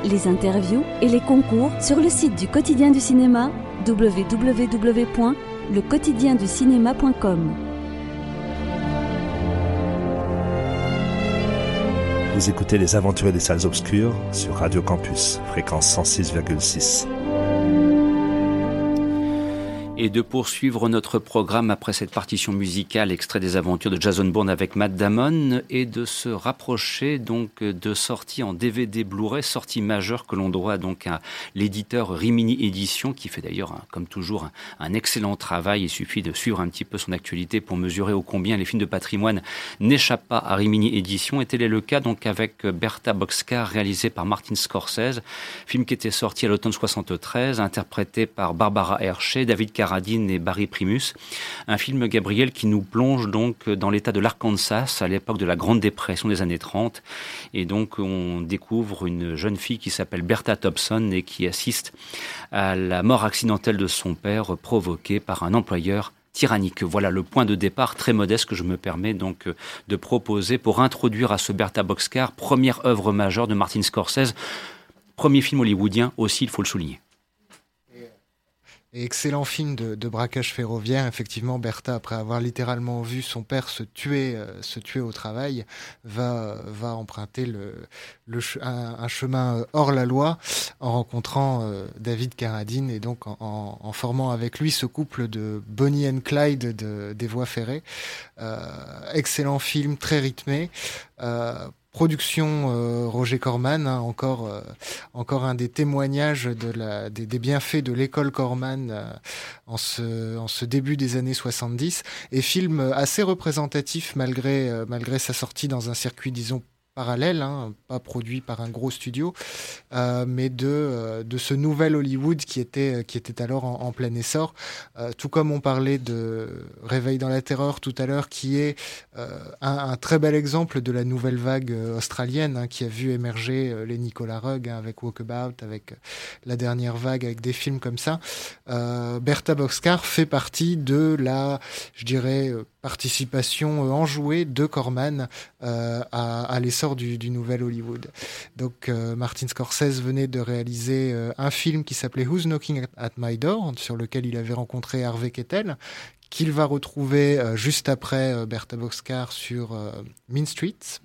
Les interviews et les concours sur le site du quotidien du cinéma www.lequotidienducinéma.com. Vous écoutez Les Aventuriers des Salles Obscures sur Radio Campus, fréquence 106,6 et de poursuivre notre programme après cette partition musicale extrait des aventures de Jason Bourne avec Matt Damon et de se rapprocher donc de sorties en DVD Blu-ray, sortie majeure que l'on doit donc à l'éditeur Rimini Édition qui fait d'ailleurs comme toujours un, excellent travail. Il suffit de suivre un petit peu son actualité pour mesurer au combien les films de patrimoine n'échappent pas à Rimini Édition et tel est le cas donc avec Bertha Boxcar réalisé par Martin Scorsese, film qui était sorti à l'automne 73, interprété par Barbara Hershey, David Et Barry Primus. Un film, Gabriel, qui nous plonge donc dans l'état de l'Arkansas à l'époque de la Grande Dépression des années 30. Et donc, on découvre une jeune fille qui s'appelle Bertha Thompson et qui assiste à la mort accidentelle de son père provoquée par un employeur tyrannique. Voilà le point de départ très modeste que je me permets donc de proposer pour introduire à ce Bertha Boxcar, première œuvre majeure de Martin Scorsese, premier film hollywoodien aussi, il faut le souligner excellent film de, braquage ferroviaire. Effectivement, Bertha, après avoir littéralement vu son père se tuer, euh, se tuer au travail, va, va emprunter le, le un, chemin hors la loi en rencontrant euh, David Carradine et donc en, formant avec lui ce couple de Bonnie and Clyde de, des voies ferrées. Euh, excellent film, très rythmé. Production euh, Roger Corman, hein, encore, euh, encore un des témoignages des, bienfaits de l'école Corman euh, en, ce, en ce début des années 70, et film assez représentatif malgré, malgré sa sortie dans un circuit, disons, parallèle, hein, pas produit par un gros studio, euh, mais de, euh, de ce nouvel Hollywood qui était, qui était alors en, plein essor. Euh, tout comme on parlait de Réveil dans la terreur tout à l'heure, qui est un, très bel exemple de la nouvelle vague australienne hein, qui a vu émerger les Nicolas Rugg hein, avec Walkabout, avec la dernière vague, avec des films comme ça. Bertha Boxcar fait partie de la, je dirais, participation enjouée de Corman à, l'essor du, nouvel Hollywood. Donc euh, Martin Scorsese venait de réaliser un film qui s'appelait Who's Knocking at My Door, sur lequel il avait rencontré Harvey Kettel, qu'il va retrouver juste après Bertha Boxcar sur Mean Streets.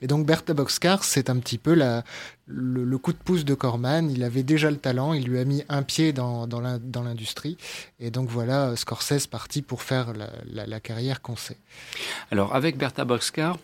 Et donc Bertha Boxcar, c'est un petit peu la, le, coup de pouce de Corman. Il avait déjà le talent, il lui a mis un pied dans, dans l'industrie. Et donc voilà, Scorsese parti pour faire la, carrière qu'on sait. Alors avec Bertha Boxcar,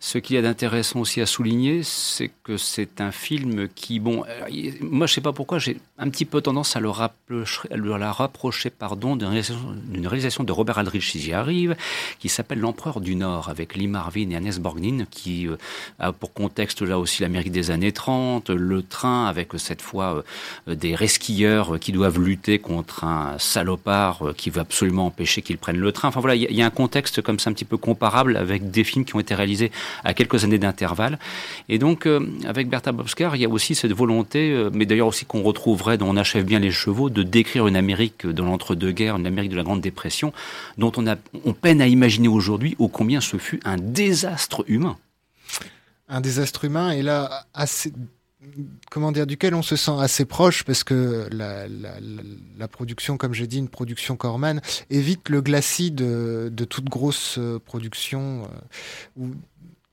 ce qu'il y a d'intéressant aussi à souligner, c'est que c'est un film qui, bon, euh, moi je sais pas pourquoi, j'ai un petit peu tendance à le, rapprocher, à le la rapprocher pardon, d'une réalisation, réalisation, de Robert Aldrich si j'y arrive, qui s'appelle L'Empereur du Nord, avec Lee Marvin et Ernest Borgnine, qui euh, a pour contexte là aussi l'Amérique des années 30, le train avec cette fois euh, des resquilleurs qui doivent lutter contre un salopard qui veut absolument empêcher qu'ils prennent le train. Enfin voilà, il y, a un contexte comme ça un petit peu comparable avec des films qui ont été réalisés à quelques années d'intervalle. Et donc, euh, avec Bertha Bobskar, il y a aussi cette volonté, euh, mais d'ailleurs aussi qu'on retrouverait dans On achève bien les chevaux, de décrire une Amérique dans l'entre-deux-guerres, une Amérique de la Grande Dépression, dont on, a, on peine à imaginer aujourd'hui ô combien ce fut un désastre humain. Un désastre humain, et là, assez comment dire, duquel on se sent assez proche parce que la, la, production, comme j'ai dit, une production Corman, évite le glacis de, de toute grosse euh, production ou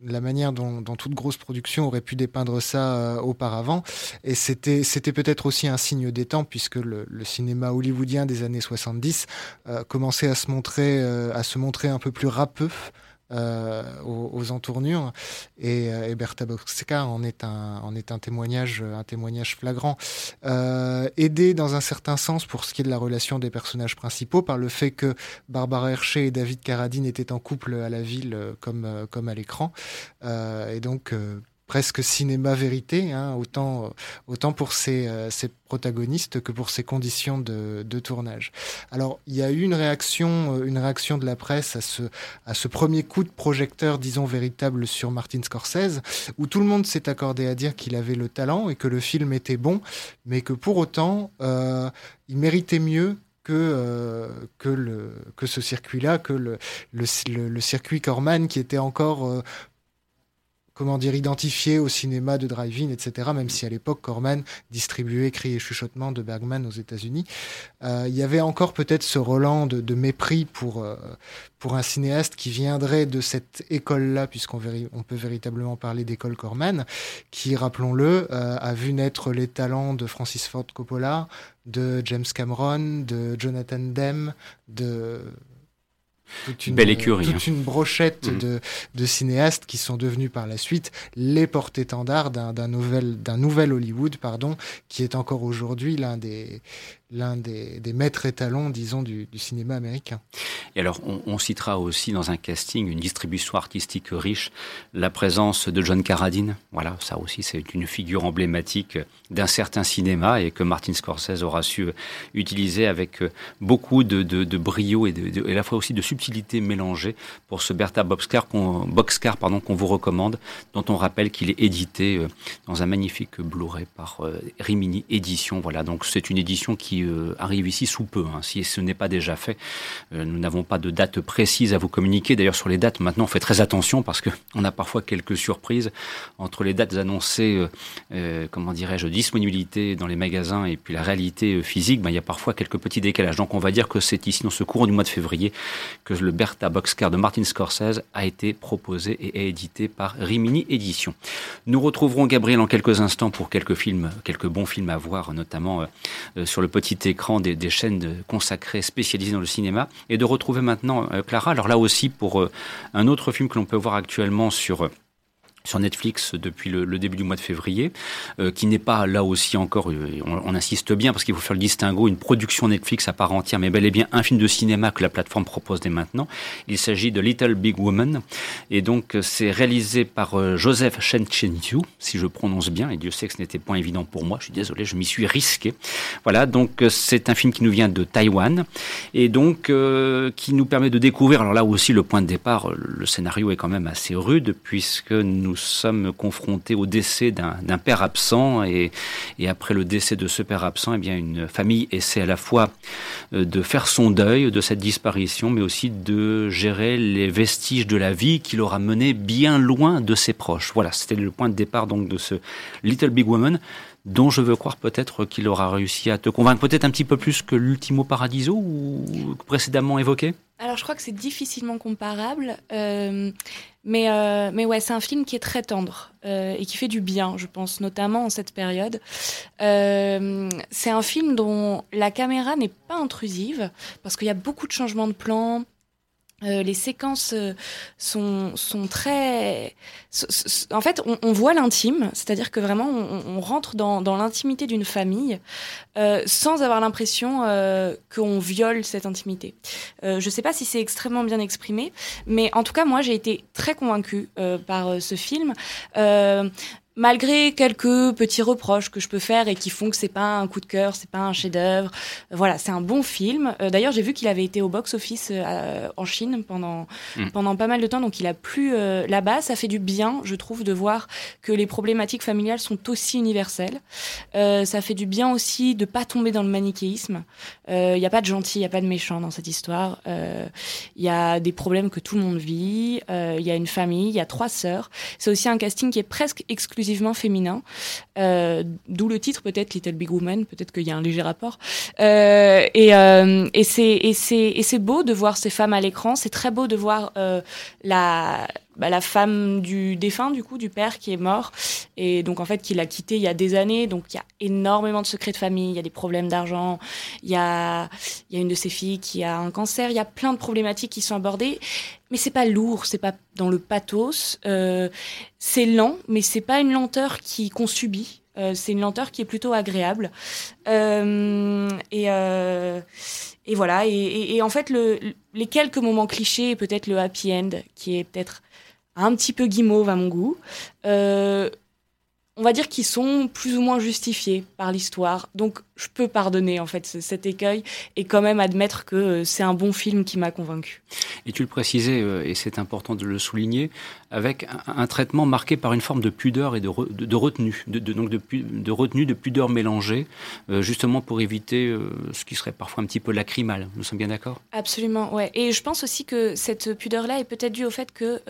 la manière dont, toute grosse production aurait pu dépeindre ça euh, auparavant. Et c'était, c'était peut-être aussi un signe des temps, puisque le, cinéma hollywoodien des années 70 euh, commençait à se montrer, euh, à se montrer un peu plus râpeux. Aux, entournures. Et, et Bertha Boxcar en est un témoignage flagrant. Aidé dans un certain sens pour ce qui est de la relation des personnages principaux par le fait que Barbara Hershey et David Carradine étaient en couple à la ville comme comme à l'écran. Euh, et donc euh, presque cinéma vérité, hein, autant, autant pour ses, euh, protagonistes que pour ses conditions de, tournage. Alors, il y a eu une réaction, une réaction de la presse à ce, premier coup de projecteur, disons, véritable sur Martin Scorsese, où tout le monde s'est accordé à dire qu'il avait le talent et que le film était bon, mais que pour autant, euh, il méritait mieux que, euh, ce circuit-là, que le, circuit Corman qui était encore comment dire, identifié au cinéma de drive-in, etc. Même si à l'époque, Corman distribuait Cris et chuchotements de Bergman aux États-Unis. Euh, il y avait encore peut-être ce Roland de, mépris pour, euh, pour un cinéaste qui viendrait de cette école-là, puisqu'on on peut véritablement parler d'école Corman, qui, rappelons-le, euh, a vu naître les talents de Francis Ford Coppola, de James Cameron, de Jonathan Demme, de toute une, Belle écurie, toute hein. une brochette mm. de, de, cinéastes qui sont devenus par la suite les porte-étendards d'un nouvel, nouvel Hollywood, pardon, qui est encore aujourd'hui l'un des, l'un des, maîtres étalons, disons, du, cinéma américain. Et alors, on, citera aussi dans un casting une distribution artistique riche, la présence de John Carradine. Voilà, ça aussi, c'est une figure emblématique d'un certain cinéma et que Martin Scorsese aura su utiliser avec beaucoup de, brio et, à la fois aussi de subtilité mélangée pour ce Bertha Boxcar qu'on vous recommande, dont on rappelle qu'il est édité euh, dans un magnifique Blu-ray par euh, Rimini Édition. Voilà, donc c'est une édition qui euh, arrive ici sous peu, hein, si ce n'est pas déjà fait. Euh, nous n'avons pas de date précise à vous communiquer. D'ailleurs, sur les dates, maintenant, on fait très attention parce que on a parfois quelques surprises entre les dates annoncées, euh, comment dirais-je, disponibilité dans les magasins et puis la réalité physique. Ben, il y a parfois quelques petits décalages. Donc, on va dire que c'est ici, dans ce cours du mois de février, que le Bertha Boxcar de Martin Scorsese a été proposé et édité par Rimini Édition. Nous retrouverons Gabriel en quelques instants pour quelques films, quelques bons films à voir, notamment sur le petit écran des, chaînes consacrées, spécialisées dans le cinéma, et de retrouver maintenant euh, Clara. Alors là aussi, pour euh, un autre film que l'on peut voir actuellement sur euh, sur Netflix depuis le, début du mois de février, euh, qui n'est pas là aussi encore, euh, on, insiste bien parce qu'il faut faire le distinguo, une production Netflix à part entière, mais bel et bien un film de cinéma que la plateforme propose dès maintenant. Il s'agit de Little Big Woman, et donc euh, c'est réalisé par Joseph Shencheniu, si je prononce bien, et Dieu sait que ce n'était pas évident pour moi, je suis désolé, je m'y suis risqué. Voilà, donc c'est un film qui nous vient de Taïwan, et donc qui nous permet de découvrir, alors là aussi le point de départ, le scénario est quand même assez rude, puisque nous sommes confrontés au décès d'un père absent et, après le décès de ce père absent, eh bien une famille essaie à la fois euh, de faire son deuil de cette disparition, mais aussi de gérer les vestiges de la vie qu'il aura mené bien loin de ses proches. Voilà, c'était le point de départ donc de ce Little Big Woman dont je veux croire peut-être qu'il aura réussi à te convaincre peut-être un petit peu plus que l'Ultimo Paradiso ou précédemment évoqué? Alors, je crois que c'est difficilement comparable, euh, mais, euh, mais ouais, c'est un film qui est très tendre euh, et qui fait du bien, je pense, notamment en cette période. c'est un film dont la caméra n'est pas intrusive, parce qu'il y a beaucoup de changements de plan, euh, les séquences euh, sont, sont très... En fait, on, on voit l'intime, c'est-à-dire que vraiment, on, on rentre dans, dans l'intimité d'une famille euh, sans avoir l'impression euh, qu'on viole cette intimité. Euh, je ne sais pas si c'est extrêmement bien exprimé, mais en tout cas, moi, j'ai été très convaincue par ce film malgré quelques petits reproches que je peux faire et qui font que c'est pas un coup de cœur, c'est pas un chef-d'œuvre. Voilà, c'est un bon film. Euh, d'ailleurs, j'ai vu qu'il avait été au box-office euh, en Chine pendant mm. pendant pas mal de temps, donc il a plu euh, là-bas. Ça fait du bien, je trouve, de voir que les problématiques familiales sont aussi universelles. ça fait du bien aussi de pas tomber dans le manichéisme. Il n'y a pas de gentil, il y a pas de méchant dans cette histoire. Il y a des problèmes que tout le monde vit. Il y a une famille, il y a trois sœurs. C'est aussi un casting qui est presque exclusif féminin, euh, d'où le titre peut-être Little Big Woman, peut-être qu'il y a un léger rapport. Euh, et euh, et c'est beau de voir ces femmes à l'écran, c'est très beau de voir la bah, la femme du défunt, du coup, du père qui est mort, et donc en fait qui l'a quitté il y a des années. Donc il y a énormément de secrets de famille, il y a des problèmes d'argent, il y a, y a une de ses filles qui a un cancer, il y a plein de problématiques qui sont abordées, mais c'est pas lourd, c'est pas dans le pathos, euh, c'est lent, mais c'est pas une lenteur qui qu'on subit. Euh, c'est une lenteur qui est plutôt agréable. Euh, et, euh, et voilà. Et, et, en fait, le, les quelques moments clichés, peut-être le happy end, qui est peut-être un petit peu guimauve à mon goût. Euh, on va dire qu'ils sont plus ou moins justifiés par l'histoire. Donc je peux pardonner en fait cet écueil et quand même admettre que euh, c'est un bon film qui m'a convaincu. Et tu le précisais, euh, et c'est important de le souligner, avec un, traitement marqué par une forme de pudeur et de, de, retenue, de, donc de, de, retenue, de pudeur mélangée, euh, justement pour éviter ce qui serait parfois un petit peu lacrymal. Nous sommes bien d'accord? Absolument, ouais. Et je pense aussi que cette pudeur-là est peut-être due au fait que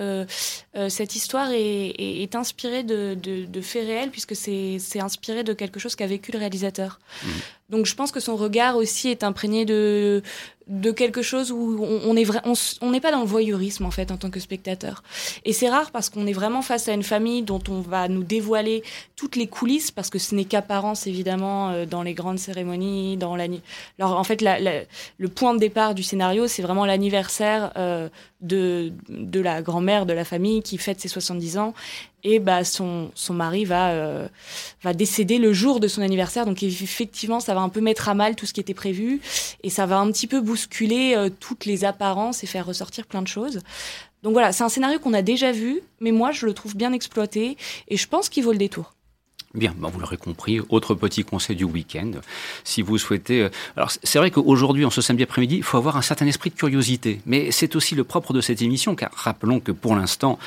cette histoire est, est, inspirée de, faits réels, puisque c'est inspiré de quelque chose qu'a vécu le réalisateur. Mmh. Donc je pense que son regard aussi est imprégné de, de quelque chose où on, est vrai, on n'est pas dans le voyeurisme en fait en tant que spectateur. Et c'est rare parce qu'on est vraiment face à une famille dont on va nous dévoiler toutes les coulisses parce que ce n'est qu'apparence évidemment euh, dans les grandes cérémonies, dans la. Alors en fait le point de départ du scénario c'est vraiment l'anniversaire euh, de de la grand-mère de la famille qui fête ses 70 ans et bah son son mari va euh, va décéder le jour de son anniversaire donc effectivement un peu mettre à mal tout ce qui était prévu et ça va un petit peu bousculer euh, toutes les apparences et faire ressortir plein de choses. Donc voilà, c'est un scénario qu'on a déjà vu, mais moi je le trouve bien exploité et je pense qu'il vaut le détour. Bien, ben vous l'aurez compris, autre petit conseil du week-end, si vous souhaitez... Euh, alors c'est vrai qu'aujourd'hui, en ce samedi après-midi, il faut avoir un certain esprit de curiosité, mais c'est aussi le propre de cette émission, car rappelons que pour l'instant,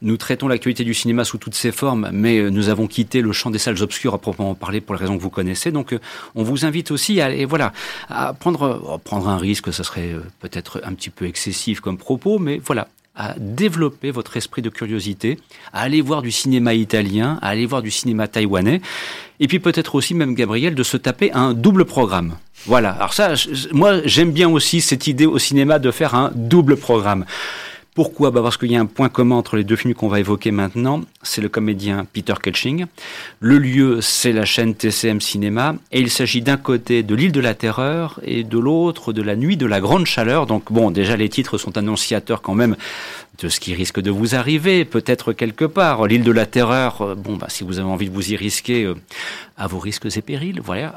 nous traitons l'actualité du cinéma sous toutes ses formes, mais euh, nous avons quitté le champ des salles obscures à proprement parler pour les raisons que vous connaissez, donc euh, on vous invite aussi à, et voilà, à prendre, prendre un risque, ça serait peut-être un petit peu excessif comme propos, mais voilà, à développer votre esprit de curiosité, à aller voir du cinéma italien, à aller voir du cinéma taïwanais, et puis peut-être aussi même Gabriel de se taper un double programme. Voilà. Alors ça, moi j'aime bien aussi cette idée au cinéma de faire un double programme. Pourquoi? Bah Parce qu'il y a un point commun entre les deux films qu'on va évoquer maintenant. C'est le comédien Peter Ketching. Le lieu, c'est la chaîne TCM Cinéma. Et il s'agit d'un côté de l'île de la Terreur et de l'autre de la nuit de la grande chaleur. Donc bon, déjà les titres sont annonciateurs quand même de ce qui risque de vous arriver, peut-être quelque part. L'île de la Terreur, euh, bon, bah, si vous avez envie de vous y risquer, euh, à vos risques et périls, voilà,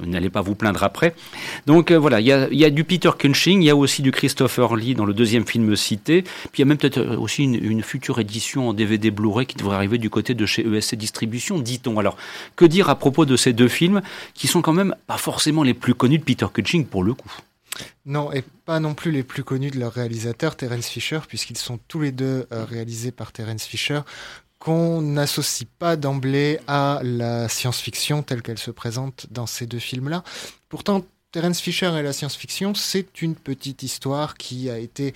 vous n'allez pas vous plaindre après. Donc euh, voilà, il y a, du Peter Cushing, il y a aussi du Christopher Lee dans le deuxième film cité, puis il y a même peut-être aussi une, une, future édition en DVD Blu-ray qui devrait arriver du côté de chez ESC Distribution, dit-on. Alors, que dire à propos de ces deux films qui sont quand même pas forcément les plus connus de Peter Cushing pour le coup? Non, et pas non plus les plus connus de leur réalisateur, Terence Fisher, puisqu'ils sont tous les deux euh, réalisés par Terence Fisher, qu'on n'associe pas d'emblée à la science-fiction telle qu'elle se présente dans ces deux films-là. Pourtant, Terence Fisher et la science-fiction, c'est une petite histoire qui a été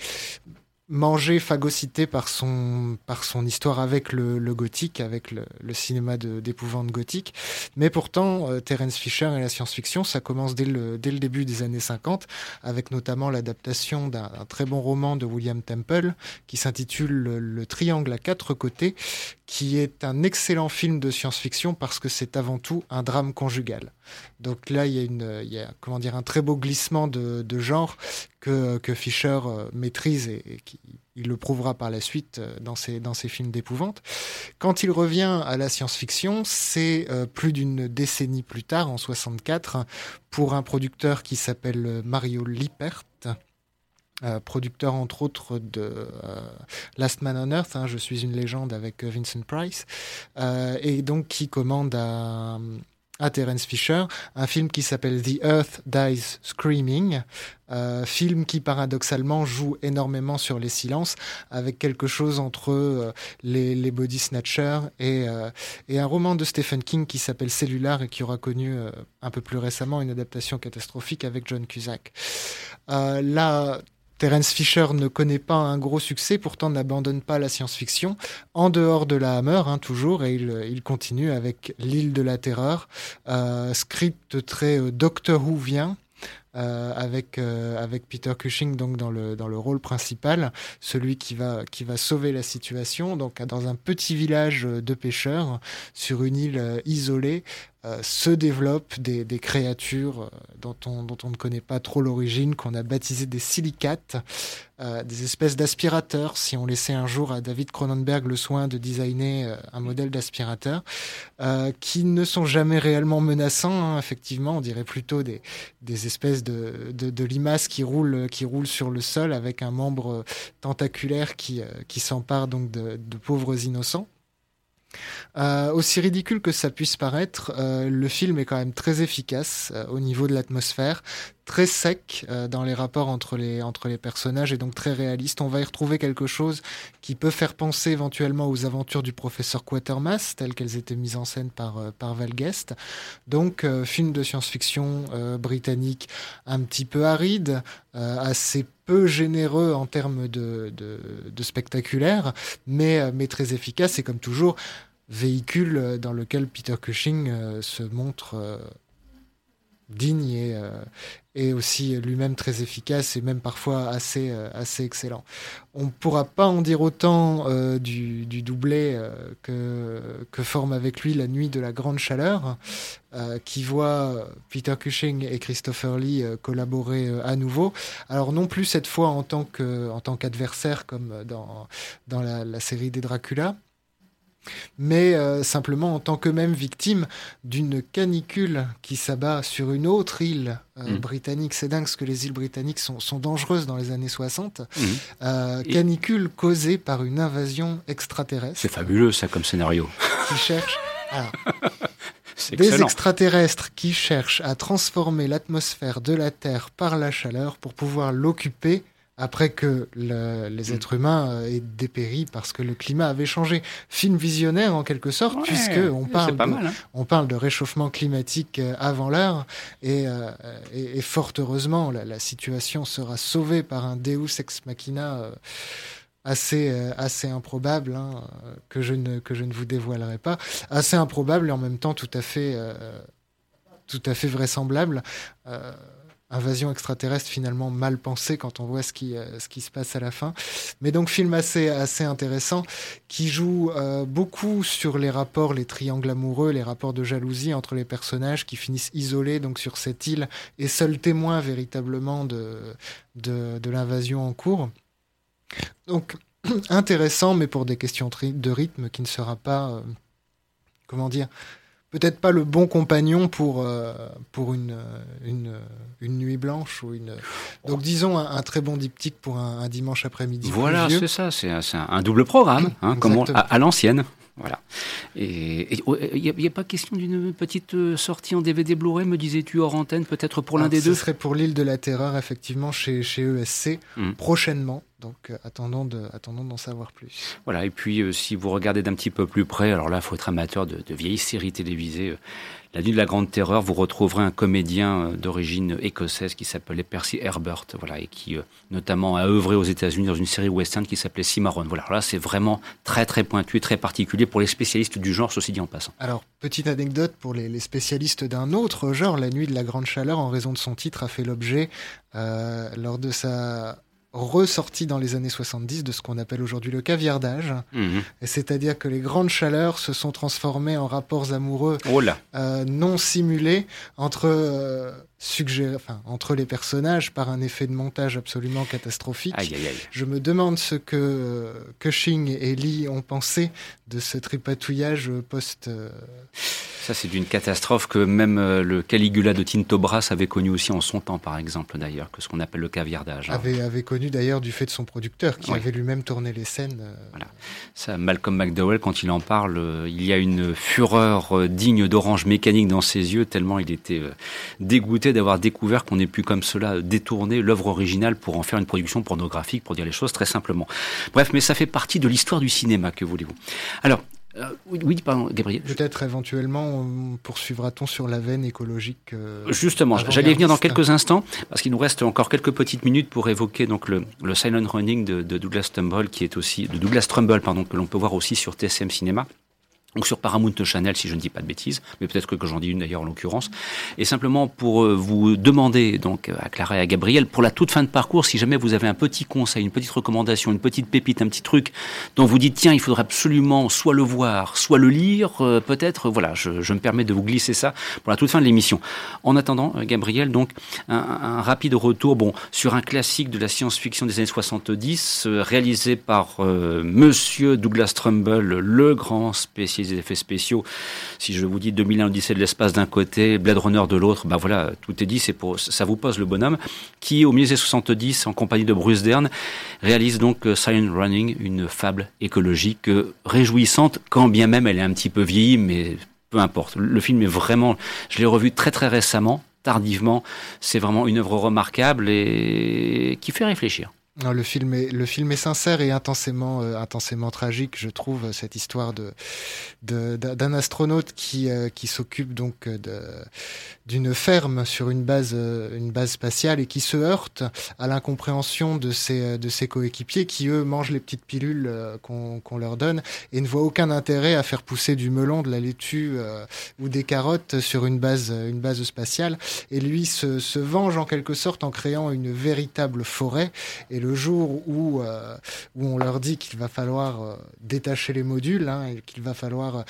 mangé, phagocyté par son, par son histoire avec le, le gothique, avec le, le cinéma d'épouvante gothique. Mais pourtant, euh, Terence Fisher et la science-fiction, ça commence dès le, dès le début des années 50, avec notamment l'adaptation d'un très bon roman de William Temple qui s'intitule le, le Triangle à quatre côtés, qui est un excellent film de science-fiction parce que c'est avant tout un drame conjugal. Donc là, il y a, une, il y a comment dire, un très beau glissement de, de genre que, que Fisher euh, maîtrise et, et qui il le prouvera par la suite euh, dans ses, dans ses films d'épouvante. Quand il revient à la science-fiction, c'est euh, plus d'une décennie plus tard, en 64, pour un producteur qui s'appelle Mario Lippert, euh, producteur entre autres de euh, Last Man on Earth, hein, Je suis une légende avec Vincent Price, euh, et donc qui commande à, à Terence Fisher, un film qui s'appelle The Earth Dies Screaming, euh, film qui paradoxalement joue énormément sur les silences, avec quelque chose entre euh, les, Body Snatchers et, euh, et, un roman de Stephen King qui s'appelle Cellular et qui aura connu euh, un peu plus récemment une adaptation catastrophique avec John Cusack. Euh, là, Terence Fisher ne connaît pas un gros succès, pourtant n'abandonne pas la science-fiction, en dehors de la Hammer, hein, toujours, et il, continue avec L'île de la terreur, euh, script très euh, Doctor Who vient, euh, avec Peter Cushing donc dans le dans le rôle principal, celui qui va sauver la situation dans un petit village de pêcheurs sur une île isolée se développent des, créatures euh, dont on, ne connaît pas trop l'origine, qu'on a baptisé des silicates, euh, des espèces d'aspirateurs. Si on laissait un jour à David Cronenberg le soin de designer euh, un modèle d'aspirateur, euh, qui ne sont jamais réellement menaçants, hein, effectivement, on dirait plutôt des, espèces de, limaces qui roulent, qui roulent sur le sol avec un membre tentaculaire qui, s'empare donc de pauvres innocents. Euh, aussi ridicule que ça puisse paraître, euh, le film est quand même très efficace euh, au niveau de l'atmosphère, très sec dans les rapports entre les, entre les personnages et donc très réaliste. On va y retrouver quelque chose qui peut faire penser éventuellement aux aventures du professeur Quatermass, telles qu'elles étaient mises en scène par, par Val Guest. Donc, film de science-fiction britannique un petit peu aride, assez peu généreux en termes de, de, spectaculaire, mais, mais très efficace et comme toujours, véhicule euh, dans lequel Peter Cushing euh, se montre euh, digne et, et aussi lui-même très efficace et même parfois assez, assez excellent. On ne pourra pas en dire autant du, du, doublé que, que forme avec lui La Nuit de la Grande Chaleur, qui voit Peter Cushing et Christopher Lee collaborer à nouveau. Alors non plus cette fois en tant qu'adversaire comme dans, dans la série des Dracula, mais euh, simplement en tant qu'eux-mêmes victimes d'une canicule qui s'abat sur une autre île euh, mm. britannique. C'est dingue parce que les îles britanniques sont, dangereuses dans les années 60. Mm. Euh, canicule causée par une invasion extraterrestre. C'est fabuleux ça comme scénario. Qui cherche... des extraterrestres qui cherchent à transformer l'atmosphère de la Terre par la chaleur pour pouvoir l'occuper après que le, les mm. êtres humains euh, aient dépéri parce que le climat avait changé. Film visionnaire en quelque sorte, puisque on parle, de, hein. on parle de réchauffement climatique euh, avant l'heure, euh, et, et, fort heureusement, la, la, situation sera sauvée par un Deus ex machina assez assez improbable hein, que je ne que je ne vous dévoilerai pas, assez improbable et en même temps tout à fait tout à fait vraisemblable. Euh, invasion extraterrestre finalement mal pensée quand on voit ce qui, euh, ce qui se passe à la fin. Mais donc film assez, intéressant qui joue euh, beaucoup sur les rapports, les triangles amoureux, les rapports de jalousie entre les personnages qui finissent isolés donc sur cette île et seuls témoins véritablement de l'invasion en cours. Donc intéressant mais pour des questions de rythme qui ne sera pas, euh, comment dire, peut-être pas le bon compagnon pour, euh, pour une, une, une, nuit blanche ou une. Donc disons un, très bon diptyque pour un, dimanche après-midi. Voilà, c'est ça, c'est un, double programme, hein, comme à, l'ancienne. Voilà. Et il n'y a, pas question d'une petite euh, sortie en DVD Blu-ray, me disais-tu, hors antenne, peut-être pour l'un ah, des deux Ce serait pour l'île de la Terreur, effectivement, chez, chez ESC, hmm. prochainement. Donc euh, attendons de, attendons d'en savoir plus. Voilà, et puis euh, si vous regardez d'un petit peu plus près, alors là, il faut être amateur de, de vieilles séries télévisées. Euh, la nuit de la grande terreur, vous retrouverez un comédien d'origine écossaise qui s'appelait Percy Herbert, voilà, et qui notamment a œuvré aux États-Unis dans une série western qui s'appelait Cimarron. Voilà, là c'est vraiment très très pointu, très particulier pour les spécialistes du genre, ceci dit en passant. Alors petite anecdote pour les, les spécialistes d'un autre genre, La nuit de la grande chaleur, en raison de son titre, a fait l'objet lors de sa ressorti dans les années 70 de ce qu'on appelle aujourd'hui le caviardage. Mhm. C'est-à-dire que les grandes chaleurs se sont transformées en rapports amoureux oh euh, non simulés entre euh, suggéré, enfin, entre les personnages par un effet de montage absolument catastrophique. Je me demande ce que euh, Cushing et Lee ont pensé de ce tripatouillage post. Euh, Ça, c'est d'une catastrophe que même euh, le Caligula de Tinto Brass avait connu aussi en son temps, par exemple, d'ailleurs, que ce qu'on appelle le caviardage. Hein. Avait, avait connu d'ailleurs du fait de son producteur, qui avait lui-même tourné les scènes. Voilà. Ça, Malcolm McDowell, quand il en parle, il y a une fureur digne d'orange mécanique dans ses yeux, tellement il était dégoûté d'avoir découvert qu'on ait pu comme cela détourner l'œuvre originale pour en faire une production pornographique, pour dire les choses très simplement. Bref, mais ça fait partie de l'histoire du cinéma, que voulez-vous? Alors, euh, oui, pardon, Gabriel. Peut-être éventuellement poursuivra-t-on sur la veine écologique. Euh, Justement, j'allais venir dans quelques instants parce qu'il nous reste encore quelques petites minutes pour évoquer donc le, Silent Running de, Douglas Trumbull qui est aussi de Douglas Trumbull pardon que l'on peut voir aussi sur TSM Cinéma donc sur Paramount Channel, si je ne dis pas de bêtises, mais peut-être que, j'en dis une d'ailleurs en l'occurrence. Et simplement pour euh, vous demander, donc à Clara et à Gabriel, pour la toute fin de parcours, si jamais vous avez un petit conseil, une petite recommandation, une petite pépite, un petit truc dont vous dites, tiens, il faudrait absolument soit le voir, soit le lire, euh, peut-être, voilà, je, me permets de vous glisser ça pour la toute fin de l'émission. En attendant, euh, Gabriel, donc, un, rapide retour, bon, sur un classique de la science-fiction des années 70, réalisé par Monsieur Douglas Trumbull, le grand spécialiste les effets spéciaux, si je vous dis 2001 Odyssée de l'espace d'un côté, Blade Runner de l'autre, bah voilà, tout est dit, c'est pour, ça vous pose le bonhomme, qui au milieu des 70, en compagnie de Bruce Dern, réalise donc euh, Silent Running, une fable écologique euh, réjouissante, quand bien même elle est un petit peu vieillie, mais peu importe. Le film est vraiment, je l'ai revu très très récemment, tardivement. C'est vraiment une œuvre remarquable et qui fait réfléchir le film est le film est sincère et intensément euh, intensément tragique, je trouve cette histoire de d'un astronaute qui euh, qui s'occupe donc de d'une ferme sur une base euh, une base spatiale et qui se heurte à l'incompréhension de ses de ses coéquipiers qui eux mangent les petites pilules qu'on qu'on leur donne et ne voient aucun intérêt à faire pousser du melon, de la laitue ou des carottes sur une base une base spatiale. Et lui se se venge en quelque sorte en créant une véritable forêt. Et le jour où, euh, où on leur dit qu'il va falloir euh, détacher les modules hein, qu'il va falloir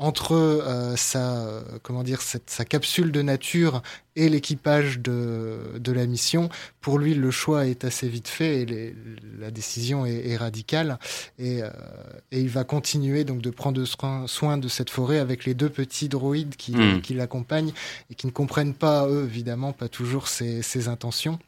euh, entre sa comment dire cette, sa capsule de nature et l'équipage de, de la mission, pour lui le choix est assez vite fait et la décision est, radicale et, et, il va continuer donc de prendre soin, soin, de cette forêt avec les deux petits droïdes qui, hmm. qui l'accompagnent et qui ne comprennent pas eux évidemment pas toujours ses, ses intentions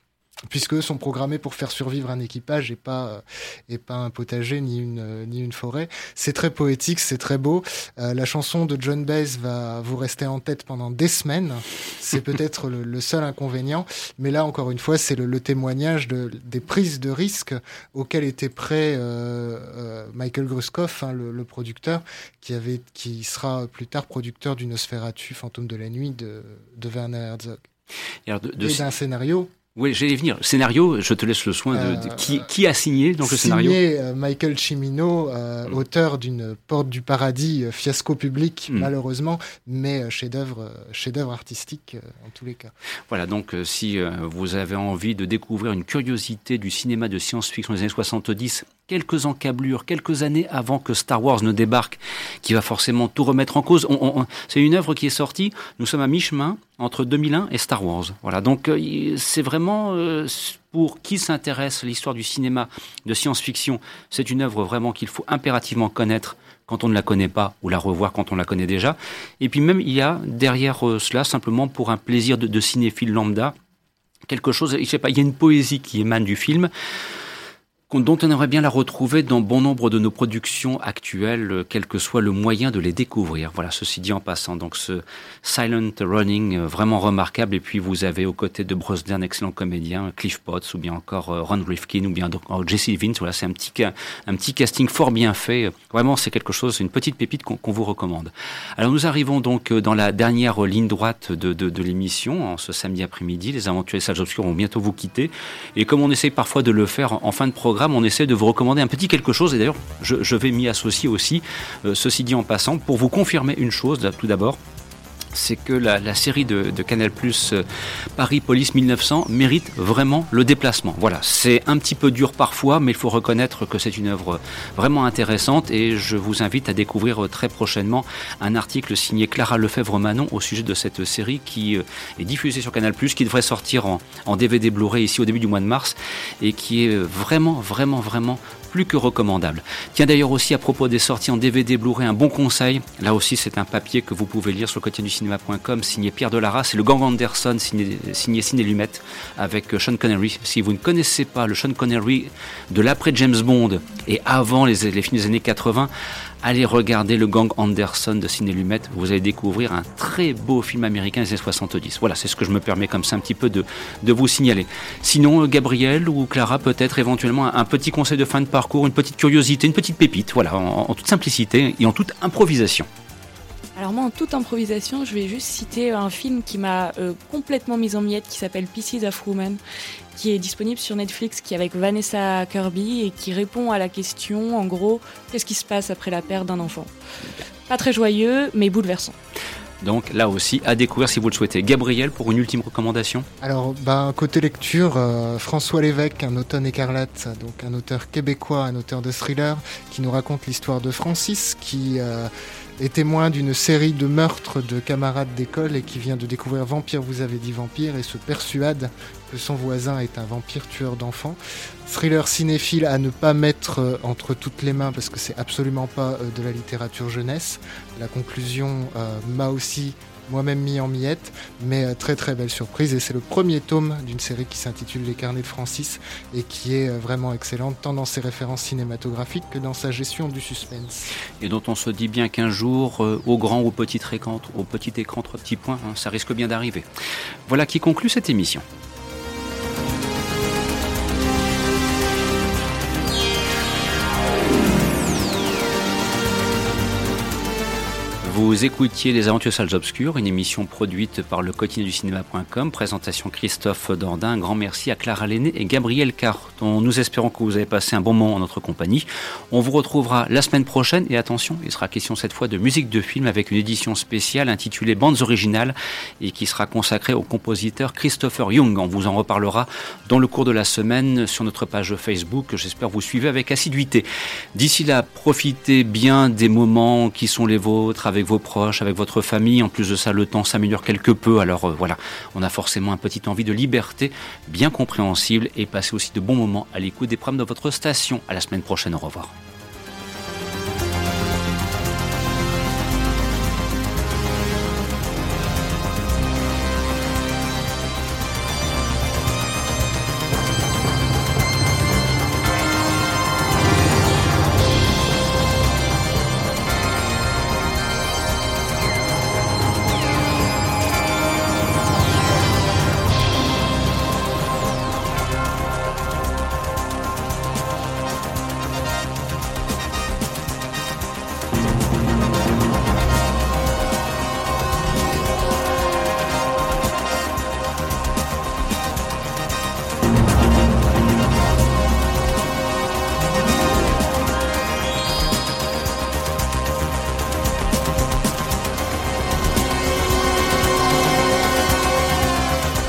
puisque sont programmés pour faire survivre un équipage et pas et pas un potager ni une ni une forêt. C'est très poétique, c'est très beau. Euh, la chanson de John Baez va vous rester en tête pendant des semaines. C'est peut-être le, seul inconvénient, mais là encore une fois, c'est le, témoignage de des prises de risques auxquelles était prêt euh, euh, Michael Gruskoff, hein, le, producteur, qui avait qui sera plus tard producteur du Nosferatu, Fantôme de la nuit de, de Werner Herzog. Et, de, et d'un scénario oui, j'allais venir. Scénario, je te laisse le soin de, euh, qui, qui, a signé donc le scénario? Signé euh, Michael Cimino, euh, auteur d'une Porte du paradis, fiasco public mm. malheureusement, mais chef-d'œuvre, chef-d'œuvre artistique en tous les cas. Voilà, donc si vous avez envie de découvrir une curiosité du cinéma de science-fiction des années 70 quelques encablures, quelques années avant que Star Wars ne débarque, qui va forcément tout remettre en cause. c'est une œuvre qui est sortie, nous sommes à mi-chemin entre 2001 et Star Wars. Voilà, donc euh, c'est vraiment euh, pour qui s'intéresse l'histoire du cinéma de science-fiction, c'est une œuvre vraiment qu'il faut impérativement connaître quand on ne la connaît pas ou la revoir quand on la connaît déjà. Et puis même il y a derrière euh, cela simplement pour un plaisir de, de cinéphile lambda quelque chose, je sais pas, il y a une poésie qui émane du film dont on aimerait bien la retrouver dans bon nombre de nos productions actuelles, euh, quel que soit le moyen de les découvrir. Voilà, ceci dit en passant. Donc ce Silent Running, euh, vraiment remarquable. Et puis vous avez aux côtés de Dern, excellent comédien, Cliff Potts, ou bien encore euh, Ron Rifkin, ou bien Jesse Vince. Voilà, c'est un petit, un petit casting fort bien fait. Vraiment, c'est quelque chose, une petite pépite qu'on vous recommande. Alors nous arrivons donc dans la dernière ligne droite de, de, de l'émission, en ce samedi après-midi. Les aventuriers salles obscures vont bientôt vous quitter. Et comme on essaye parfois de le faire en fin de programme, on essaie de vous recommander un petit quelque chose. Et d'ailleurs, je, vais m'y associer aussi, euh, ceci dit en passant, pour vous confirmer une chose, tout d'abord c'est que la, série de, Canal euh, Paris Police 1900 mérite vraiment le déplacement. Voilà, c'est un petit peu dur parfois, mais il faut reconnaître que c'est une œuvre vraiment intéressante et je vous invite à découvrir très prochainement un article signé Clara Lefebvre-Manon au sujet de cette série qui euh, est diffusée sur Canal qui devrait sortir en DVD Blu-ray ici au début du mois de mars et qui est vraiment, vraiment, vraiment plus que recommandable. Tiens d'ailleurs aussi à propos des sorties en DVD Blu-ray, un bon conseil. Là aussi, c'est un papier que vous pouvez lire sur le quotidien du cinéma.com, signé Pierre Delara. C'est le Gang Anderson, signé, Ciné Lumette, avec Sean Connery. Si vous ne connaissez pas le Sean Connery de l'après James Bond et avant les, les films des années 80, allez regarder le gang Anderson de Ciné Lumet. Vous allez découvrir un très beau film américain des années 70. Voilà, c'est ce que je me permets comme ça un petit peu de, vous signaler. Sinon, Gabriel ou Clara, peut-être éventuellement un petit conseil de fin de parcours, une petite curiosité, une petite pépite, voilà, en toute simplicité et en toute improvisation. Alors moi, en toute improvisation, je vais juste citer un film qui m'a euh, complètement mise en miettes, qui s'appelle Pieces of Woman, qui est disponible sur Netflix, qui est avec Vanessa Kirby et qui répond à la question, en gros, qu'est-ce qui se passe après la perte d'un enfant? Pas très joyeux, mais bouleversant. Donc là aussi, à découvrir si vous le souhaitez. Gabriel, pour une ultime recommandation? Alors, bah, côté lecture, euh, François Lévesque, un automne écarlate, donc un auteur québécois, un auteur de thriller, qui nous raconte l'histoire de Francis, qui... Euh, est témoin d'une série de meurtres de camarades d'école et qui vient de découvrir Vampire, vous avez dit Vampire, et se persuade que son voisin est un vampire tueur d'enfants. Thriller cinéphile à ne pas mettre euh, entre toutes les mains parce que c'est absolument pas euh, de la littérature jeunesse. La conclusion euh, m'a aussi moi-même mis en miettes, mais très très belle surprise. Et c'est le premier tome d'une série qui s'intitule Les Carnets de Francis et qui est vraiment excellente, tant dans ses références cinématographiques que dans sa gestion du suspense. Et dont on se dit bien qu'un jour, au grand ou au petit écran, au petit écran, trois petits points, hein, ça risque bien d'arriver. Voilà qui conclut cette émission. Vous écoutiez Les Aventures Salles Obscures, une émission produite par le quotidien du cinéma.com. Présentation Christophe Dordain. Un grand merci à Clara Lenné et Gabriel Carton. Nous espérons que vous avez passé un bon moment en notre compagnie. On vous retrouvera la semaine prochaine et attention, il sera question cette fois de musique de film avec une édition spéciale intitulée Bandes originales et qui sera consacrée au compositeur Christopher Young. On vous en reparlera dans le cours de la semaine sur notre page Facebook j'espère vous suivez avec assiduité. D'ici là, profitez bien des moments qui sont les vôtres avec vos proches, avec votre famille. En plus de ça, le temps s'améliore quelque peu. Alors euh, voilà, on a forcément un petit envie de liberté bien compréhensible et passer aussi de bons moments à l'écoute des programmes de votre station. À la semaine prochaine, au revoir.